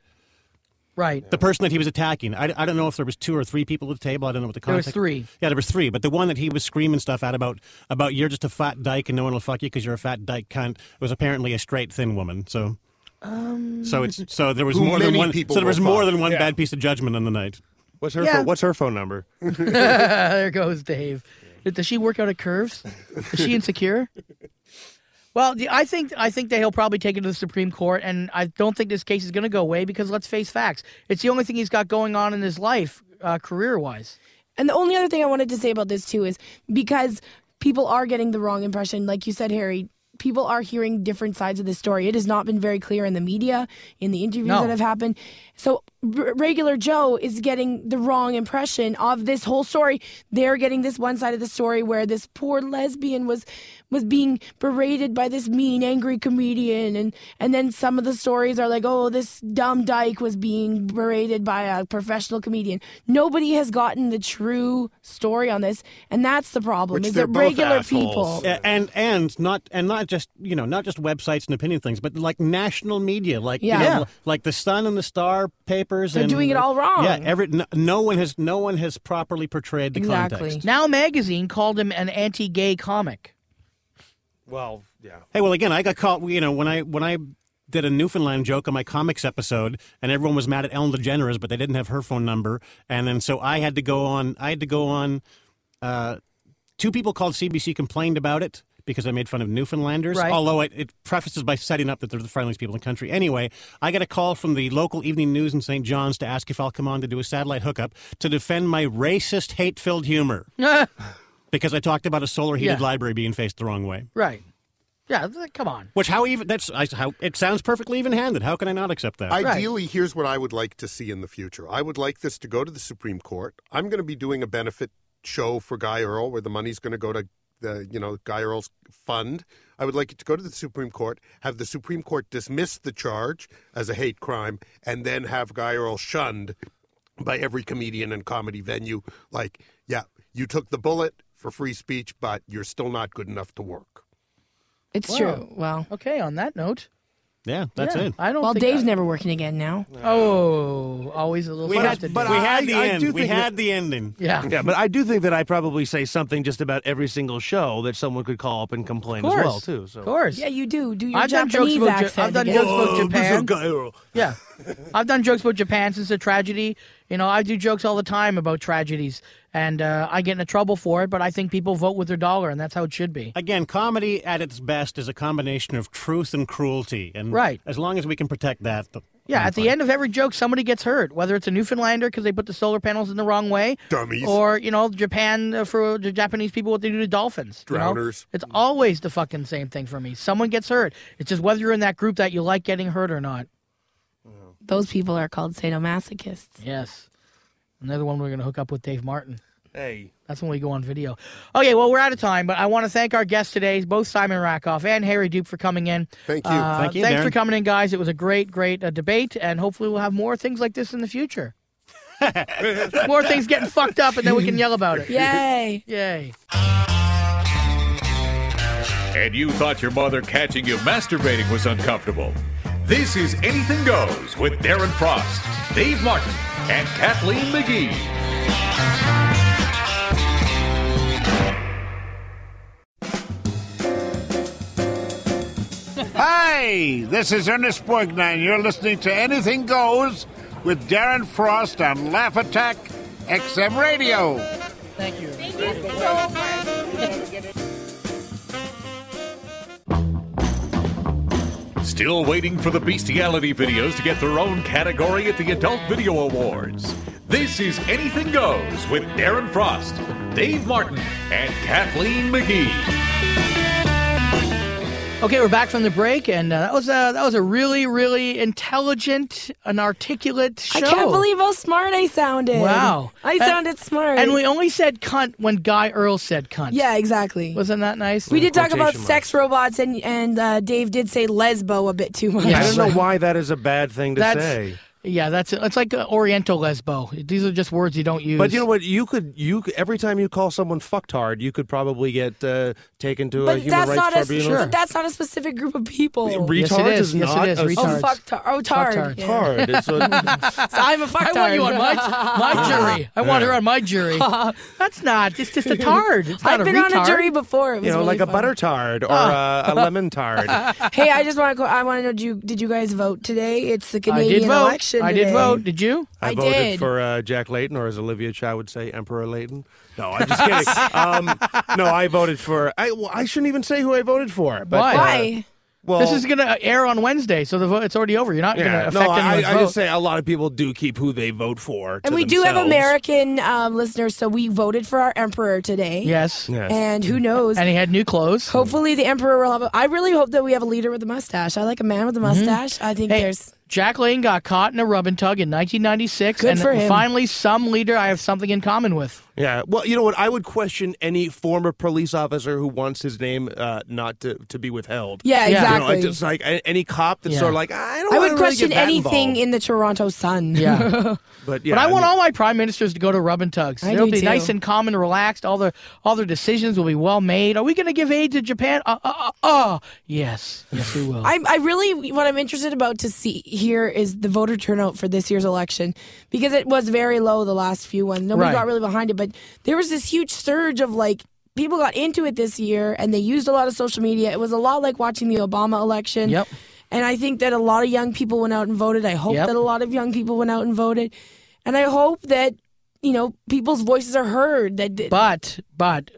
Right. The person that he was attacking. I, I don't know if there was two or three people at the table. I don't know what the context. There was three. Yeah, there was three. But the one that he was screaming stuff at about about you're just a fat dyke and no one will fuck you because you're a fat dyke cunt was apparently a straight thin woman. So. Um, So it's so there was more than one. So there was more fuck. than one Yeah. bad piece of judgment on the night. What's her Yeah. phone, What's her phone number? [laughs] there goes Dave. Does she work out at Curves? Is she insecure? Well, I think I think that he'll probably take it to the Supreme Court, and I don't think this case is going to go away because let's face facts, it's the only thing he's got going on in his life, uh, career wise. And the only other thing I wanted to say about this too is because people are getting the wrong impression, like you said, Harry. People are hearing different sides of the story. It has not been very clear in the media, in the interviews No. that have happened. So, r- regular Joe is getting the wrong impression of this whole story. They're getting this one side of the story where this poor lesbian was was being berated by this mean, angry comedian, and and then some of the stories are like, oh, this dumb dyke was being berated by a professional comedian. Nobody has gotten the true story on this, and that's the problem. Which is they're that regular assholes. people? And and not and not just you know not just websites and opinion things, but like national media, like you Yeah. know, Yeah. like the Sun and the Star papers. They're and, doing it all wrong. Yeah, every no, no one has no one has properly portrayed the context. Now Magazine called him an anti-gay comic. Well, yeah. Hey, well, again, I got caught. You know, when I when I did a Newfoundland joke on my comics episode, and everyone was mad at Ellen DeGeneres, but they didn't have her phone number, and then so I had to go on. I had to go on. Uh, two people called CBC complained about it because I made fun of Newfoundlanders. Right. Although it, it prefaces by setting up that they're the friendliest people in the country. Anyway, I got a call from the local evening news in St. John's to ask if I'll come on to do a satellite hookup to defend my racist, hate-filled humor [laughs] because I talked about a solar heated Yeah. library being faced the wrong way. Right. Yeah, come on. Which how even that's I, how it sounds perfectly even handed. How can I not accept that? Ideally, here's what I would like to see in the future. I would like this to go to the Supreme Court. I'm going to be doing a benefit show for Guy Earl where the money's going to go to the you know Guy Earl's fund. I would like it to go to the Supreme Court, have the Supreme Court dismiss the charge as a hate crime, and then have Guy Earl shunned by every comedian and comedy venue. Like, yeah, you took the bullet for free speech, but you're still not good enough to work. It's Wow. true. Well, Okay, on that note. Yeah, that's it. I don't Well, think Dave's I- never working again now. Oh, always a little We had, to but we had I- the I end. do We had that- the ending. Yeah. Yeah, but I do think that I probably say something just about every single show that someone could call up and complain Of as well too. So Of course. Yeah, you do. Do your I've done jokes Japanese about Ja- accent. I've done again. jokes about oh, Japan. Guy Yeah. I've done jokes about Japan since the tragedy. You know, I do jokes all the time about tragedies, and uh, I get into trouble for it, but I think people vote with their dollar, and that's how it should be. Again, comedy at its best is a combination of truth and cruelty, and Right. as long as we can protect that, the, Yeah, I'm at the end of every joke, somebody gets hurt, whether it's a Newfoundlander because they put the solar panels in the wrong way, Dummies. or you know, Japan uh, for the Japanese people what they do to dolphins. you know? Drowners. It's always the fucking same thing for me. Someone gets hurt. It's just whether you're in that group that you like getting hurt or not. Those people are called sadomasochists. Yes. Another one we're going to hook up with Dave Martin. Hey. That's when we go on video. Okay, well, we're out of time, but I want to thank our guests today, both Simon Rakoff and Harry Doupe, for coming in. Thank you. Uh, Thank you, Thanks Darren. for coming in, guys. It was a great, great uh, debate, and hopefully we'll have more things like this in the future. [laughs] more things getting fucked up, and then we can yell about it. Yay. Yay. And you thought your mother catching you masturbating was uncomfortable. This is Anything Goes with Darren Frost, Dave Martin, and Kathleen McGee. Hi, this is Ernest Borgnine. You're listening to Anything Goes with Darren Frost on Laugh Attack XM Radio. Thank you. Still waiting for the bestiality videos to get their own category at the Adult Video Awards. This is Anything Goes with Darren Frost, Dave Martin, and Kathleen McGee. Okay, we're back from the break, and uh, that was a that was a really, really intelligent and articulate show. I can't believe how smart I sounded. Wow, I And- sounded smart. And we only said cunt when Guy Earl said cunt. Yeah, exactly. Wasn't that nice? We did talk about Quotation sex robots, and and uh, Dave did say lesbo a bit too much. I don't know [laughs] why that is a bad thing to That's say. Yeah. That's it's like Oriental lesbo. These are just words you don't use. But you know what? You could you every time you call someone fucktard, you could probably get uh, taken to a But human that's rights not a tribunal. but that's not a specific group of people. Retard Yes, it is. is Yes, it not is. a Retards. Oh fuck tar- oh tard. Fucktard. Yeah. Tard. A- [laughs] [laughs] So I'm a fuck I want you on my my jury. I want her on my jury. [laughs] That's not. It's just a tard. It's not I've a been on a jury before. It was you know, really like a butter tard or uh, a lemon tard. hey, I just want to. I want to know. Did you, did you guys vote today? It's the I did Canadian vote. election. Election. I did today. vote. Did you? I, I voted did. for uh, Jack Layton, or as Olivia Chow would say, Emperor Layton. No, I'm just kidding. [laughs] um, no, I voted for. I, well, I shouldn't even say who I voted for. But, Why? uh, Why? well, this is going to air on Wednesday, so the vote it's already over. You're not going to affect no, I, anyone's I vote. just say a lot of people do keep who they vote for. And to we do have. American um, listeners, so we voted for our emperor today. yes. Yes. And who knows? And he had new clothes. Hopefully, the emperor will have. A, I really hope that we have a leader with a mustache. I like a man with a mustache. I think Mm-hmm. Hey, there's. Jack Layton got caught in a rub and tug in 1996, Good and for him. finally, some leader I have something in common with. Yeah. Well, you know what? I would question any former police officer who wants his name uh, not to, to be withheld. Yeah, Yeah. You know, exactly. it's just like any cop that's Yeah. sort of like, I don't I wanna would really question get that anything involved. in the Toronto Sun. Yeah. [laughs] But yeah, but I, want mean- all my prime ministers to go to rub and tugs. I It'll do be too. nice and calm and relaxed. All their all their decisions will be well made. Are we going to give aid to Japan? Uh, uh, uh, uh. Yes, yes, we will. I, I really what I'm interested about to see here is the voter turnout for this year's election because it was very low the last few ones. Nobody Right. got really behind it, but there was this huge surge of like people got into it this year and they used a lot of social media. It was a lot like watching the Obama election. Yep. And I think that a lot of young people went out and voted. I hope Yep. that a lot of young people went out and voted. And I hope that you know people's voices are heard that But but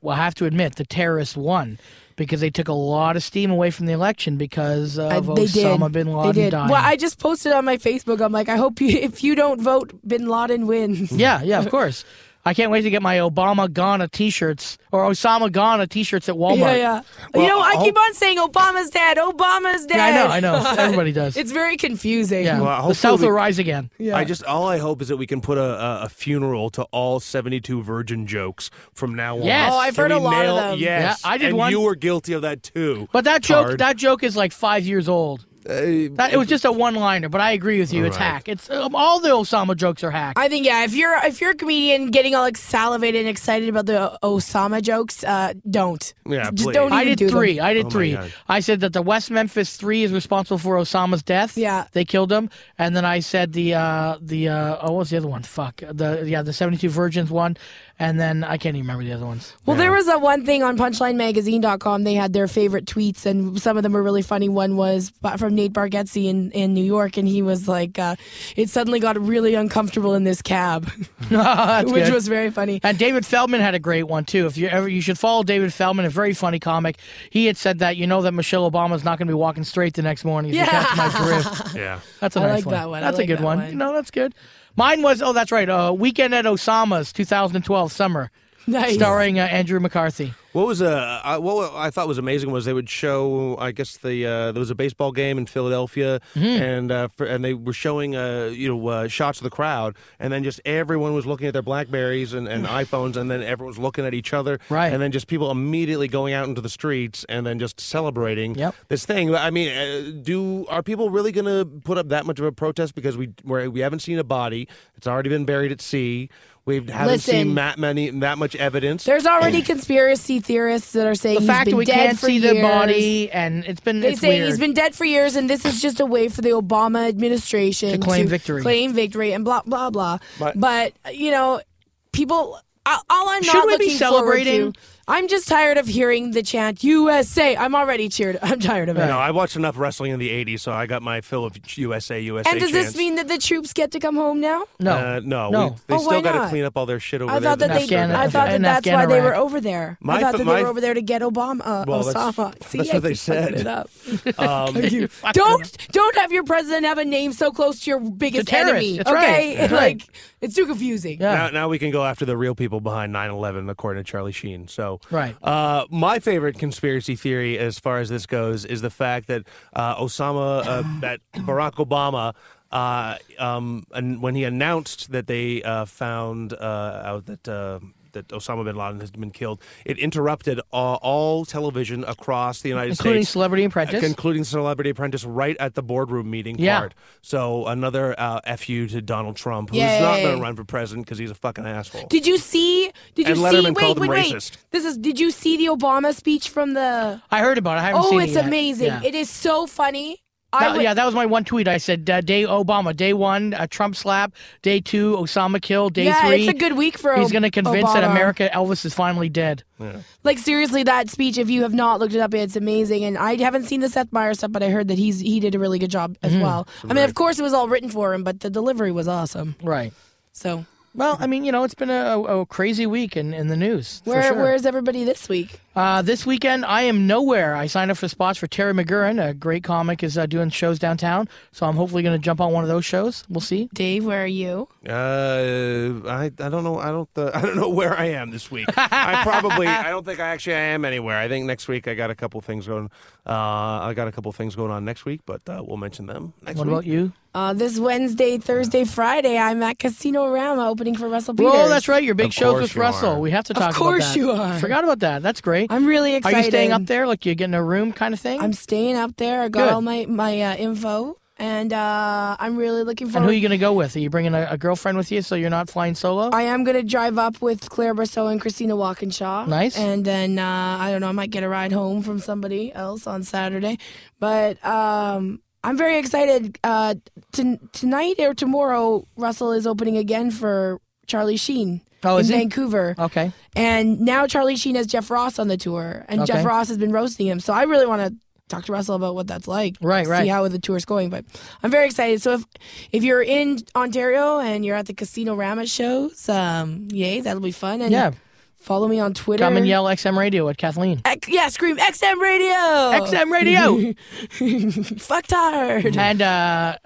we'll have to admit the terrorists won because they took a lot of steam away from the election because of Uh, they Osama did. bin They Laden did. dying. Well, I just posted on my Facebook. I'm like, I hope you, [laughs] if you don't vote, Bin Laden wins. yeah, yeah, of course. [laughs] I can't wait to get my Obama Ghana T-shirts or Osama Ghana T-shirts at Walmart. Yeah, yeah. you know, I keep on saying Obama's dead. Obama's dead. Yeah, I know, I know. Everybody [laughs] does. it's very confusing. Yeah, Well, the South we- will rise again. Yeah. I just all I hope is that we can put a, a, a funeral to all seventy-two virgin jokes from now on. Yes. Oh, I've Can heard a we lot of them. Yes, Yeah, I did and one. You were guilty of that too. But that joke, Tard. that joke is like five years old. That, it was just a one-liner, but I agree with you. It's Right. hack. It's um, all the Osama jokes are hack. I think yeah. If you're if you're a comedian getting all like salivated and excited about the Osama jokes, uh, don't. Yeah, just please. don't. I did do them. three. I did Oh my three. I said that the West Memphis Three is responsible for Osama's death. Yeah. they killed him, and then I said the uh, the uh, oh, what was the other one? Fuck the yeah the Seventy Two Virgins one, and then I can't even remember the other ones. Well, there was a one thing on PunchlineMagazine.com. They had their favorite tweets, and some of them were really funny. One was from Nate Bargatze in, in New York, and he was like, uh, "It suddenly got really uncomfortable in this cab," [laughs] [laughs] That's which good. was very funny. And David Feldman had a great one too. If you ever, you should follow David Feldman, a very funny comic. He had said that you know that Michelle Obama's not going to be walking straight the next morning. If you catch my drift. [laughs] yeah. That's a I nice like one. that one. I That's like a good that one. one. No, that's good. Mine was oh, that's right. Uh, Weekend at Osama's 2012 summer, Nice. starring uh, Andrew McCarthy. What was uh, I, what I thought was amazing was they would show. I guess the uh, there was a baseball game in Philadelphia, Mm-hmm. and uh, for, and they were showing uh, you know uh, shots of the crowd, and then just everyone was looking at their Blackberries and, and iPhones, and then everyone was looking at each other, Right. And then just people immediately going out into the streets and then just celebrating Yep. this thing. I mean, uh, do are people really going to put up that much of a protest because we we haven't seen a body? It's already been buried at sea. We haven't Listen. seen that many that much evidence. There's already conspiracy theorists that are saying The he's fact been that we dead can't for see years. the body, and it's been They it's say weird. he's been dead for years, and this is just a way for the Obama administration To claim victory. claim victory, and blah blah blah. But- But, you know, people. All all I'm Should not we be celebrating? Forward to, I'm just tired of hearing the chant USA. I'm already cheered. [laughs] I'm tired of it. No, I watched enough wrestling in the '80s, so I got my fill of USA, USA. and does this chants. mean that the troops get to come home now? no, Uh, no, No. We, they Oh, still got to clean up all their shit over I there. thought that they. Afghan- I thought that that's why they were over there. My I thought that my- they were over there to get Obama, uh, Well, that's- [laughs] See, that's I what they said. It up. [laughs] Um, you. Don't don't have your president have a name so close to your biggest enemy. That's okay, right. That's like it's too confusing. Yeah. now, now we can go after the real people behind 9/11, according to Charlie Sheen. So, Right. Uh, my favorite conspiracy theory, as far as this goes, is the fact that uh, Osama, uh, [sighs] that Barack Obama. Uh, um, and when he announced that they uh, found uh, out that uh, that Osama bin Laden has been killed, it interrupted all, all television across the United including States, including Celebrity Apprentice. including Celebrity Apprentice, right at the boardroom meeting Yeah. part. So another uh, fu to Donald Trump, who's Yay. not going to run for president because he's a fucking asshole. Did you see? Did you And see? Letterman Wait, wait, wait. racist. This is. Did you see the Obama speech from the? I heard about it. I haven't Oh, seen it's it yet. amazing! Yeah. It is so funny. I That- would- yeah, that was my one tweet. I said uh, day Obama, day one, uh, Trump slap, day two, Osama kill, day Yeah, three. it's a good week for He's going to convince that America, Elvis is finally dead. Like seriously, that speech. If you have not looked it up, it's amazing. And I haven't seen the Seth Meyers stuff, but I heard that he's he did a really good job as Mhm. well. I mean, of course, it was all written for him, but the delivery was awesome. Right. So Well, I mean, you know, it's been a, a crazy week in, in the news. for where sure. where's everybody this week? Uh, this weekend, I am nowhere. I signed up for spots for Terry McGurrin, a great comic, is uh, doing shows downtown. So I'm hopefully going to jump on one of those shows. We'll see. Dave, where are you? Uh, I I don't know. I don't uh, [laughs] I don't know where I am this week. I probably I don't think I actually am anywhere. I think next week I got a couple things going. Uh, I got a couple things going on next week, but uh, we'll mention them next What week. about you? Uh, this Wednesday, Thursday, Friday, I'm at Casino Rama opening for Russell Peters. Oh, that's right. Your big Of shows with Russell. are. We have to talk. Of talk course about that. you are. Forgot about that. That's great. I'm really excited. Are you staying up there? Like you're getting a room kind of thing? I'm staying up there. I got Good. all my my uh, info, and uh, I'm really looking and forward. who are you going to go with? Are you bringing a, a girlfriend with you so you're not flying solo? I am going to drive up with Claire Brosseau and Christina Walkinshaw. Nice. And then, uh, I don't know, I might get a ride home from somebody else on Saturday. But um, I'm very excited. Uh, t- tonight or tomorrow, Russell is opening again for Charlie Sheen Oh, in? Vancouver. Okay. And now Charlie Sheen has Jeff Ross on the tour, and Okay. Jeff Ross has been roasting him. So I really want to talk to Russell about what that's like. Right, right. see how the tour's going. But I'm very excited. So if if you're in Ontario and you're at the Casino Rama shows, um, yay, that'll be fun. And Yeah. Follow me on Twitter. Come and yell XM Radio at Kathleen. X- yeah, scream XM Radio. XM Radio. [laughs] Fucked hard. And uh,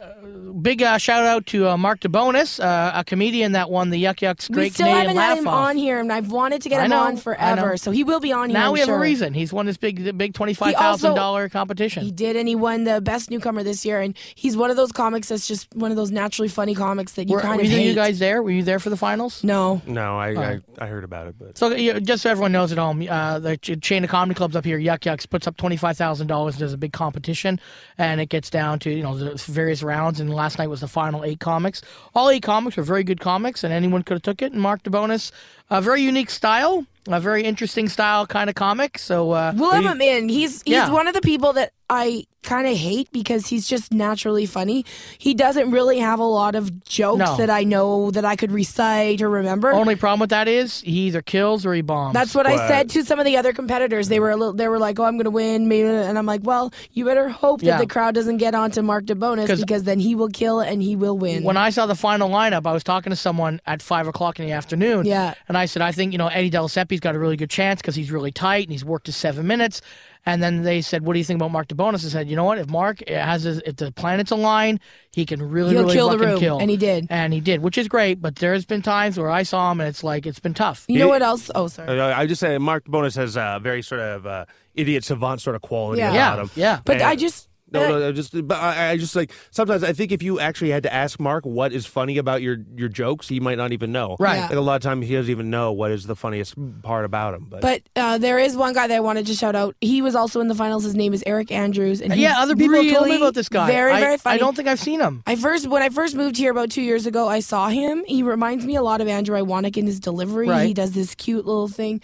big uh, shout out to uh, Mark DeBonis, uh, a comedian that won the Yuk Yuk's Great we still Canadian haven't had him Off. on here, and I've wanted to get him know, on forever. So he will be on here. Now I'm we have sure. a reason. He's won this big, big twenty-five thousand dollar competition. He did, and he won the best newcomer this year. And he's one of those comics that's just one of those naturally funny comics that you were kind were of either hate. you guys there? Were you there for the finals? No. No, I, All right. I I heard about it, but So you just so everyone knows at home, uh, the chain of comedy clubs up here, Yuk Yuk's, puts up twenty five thousand dollars. Does a big competition, and it gets down to you know the various rounds. And last night was the final eight comics. All eight comics were very good comics, and anyone could have took it. And Mark DeBonis, a very unique style, a very interesting style kind of comic. So uh, We'll have him in. He's he's Yeah. one of the people that I kind of hate because he's just naturally funny. He doesn't really have a lot of jokes No. that I know that I could recite or remember. Only problem with that is he either kills or he bombs. That's what I said to some of the other competitors. They were a little, they were like, "Oh, I'm going to win," maybe, and I'm like, "Well, you better hope that Yeah. the crowd doesn't get onto Mark DeBonis 'Cause- because then he will kill and he will win." When I saw the final lineup, I was talking to someone at five o'clock in the afternoon. Yeah. And I said, I think, you know, Eddie Deliseppi's got a really good chance because he's really tight and he's worked his seven minutes. And then they said, What do you think about Mark DeBonis? I said, You know what? If Mark has his, if the planets align, he can really, He'll really kill the fucking room, kill. and he did. And he did, which is great. But there's been times where I saw him and it's like, it's been tough. you know what else? Oh, sorry. I just say Mark Bonus has a very sort of uh, idiot savant sort of quality Yeah. about Yeah, him. yeah. But And- I just No, no, no, just but I, I just like sometimes I think if you actually had to ask Mark what is funny about your your jokes, he might not even know. Right. Yeah. Like a lot of times he doesn't even know what is the funniest part about him. But, But uh, there is one guy that I wanted to shout out. He was also in the finals. His name is Eric Andrews, and he's yeah, other people have told me about this guy. Very, I, very funny. I don't think I've seen him. I first when I first moved here about two years ago, I saw him. He reminds me a lot of Andrew Iwanek in his delivery. Right. He does this cute little thing.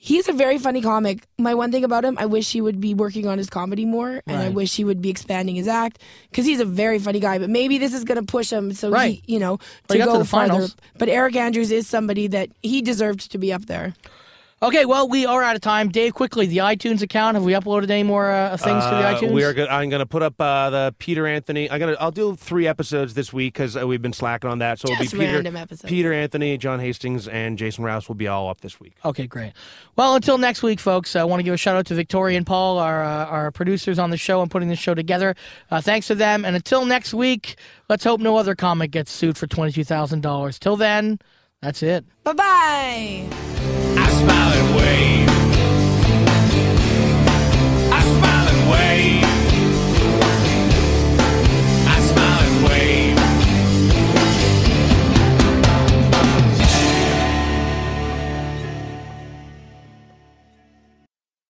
He's a very funny comic. My one thing about him, I wish he would be working on his comedy more, and I wish he would be expanding his act because he's a very funny guy. But maybe this is going to push him, so Right. he, you know, to go to the farther. finals. But Eric Andrews is somebody that he deserved to be up there. Okay, well, we are out of time. Dave, quickly, the iTunes account. Have we uploaded any more uh, things to the Uh, iTunes? We are. Go- I'm going to put up uh, the Peter Anthony. I'm gonna. I'll do three episodes this week because uh, we've been slacking on that. So Just it'll be Peter, random episodes. Peter Anthony, John Hastings, and Jason Rouse will be all up this week. Okay, great. Well, until next week, folks, I want to give a shout out to Victoria and Paul, our uh, our producers on the show and putting this show together. Uh, thanks to them. And until next week, let's hope no other comic gets sued for twenty two thousand dollars. Till then, that's it. Bye bye.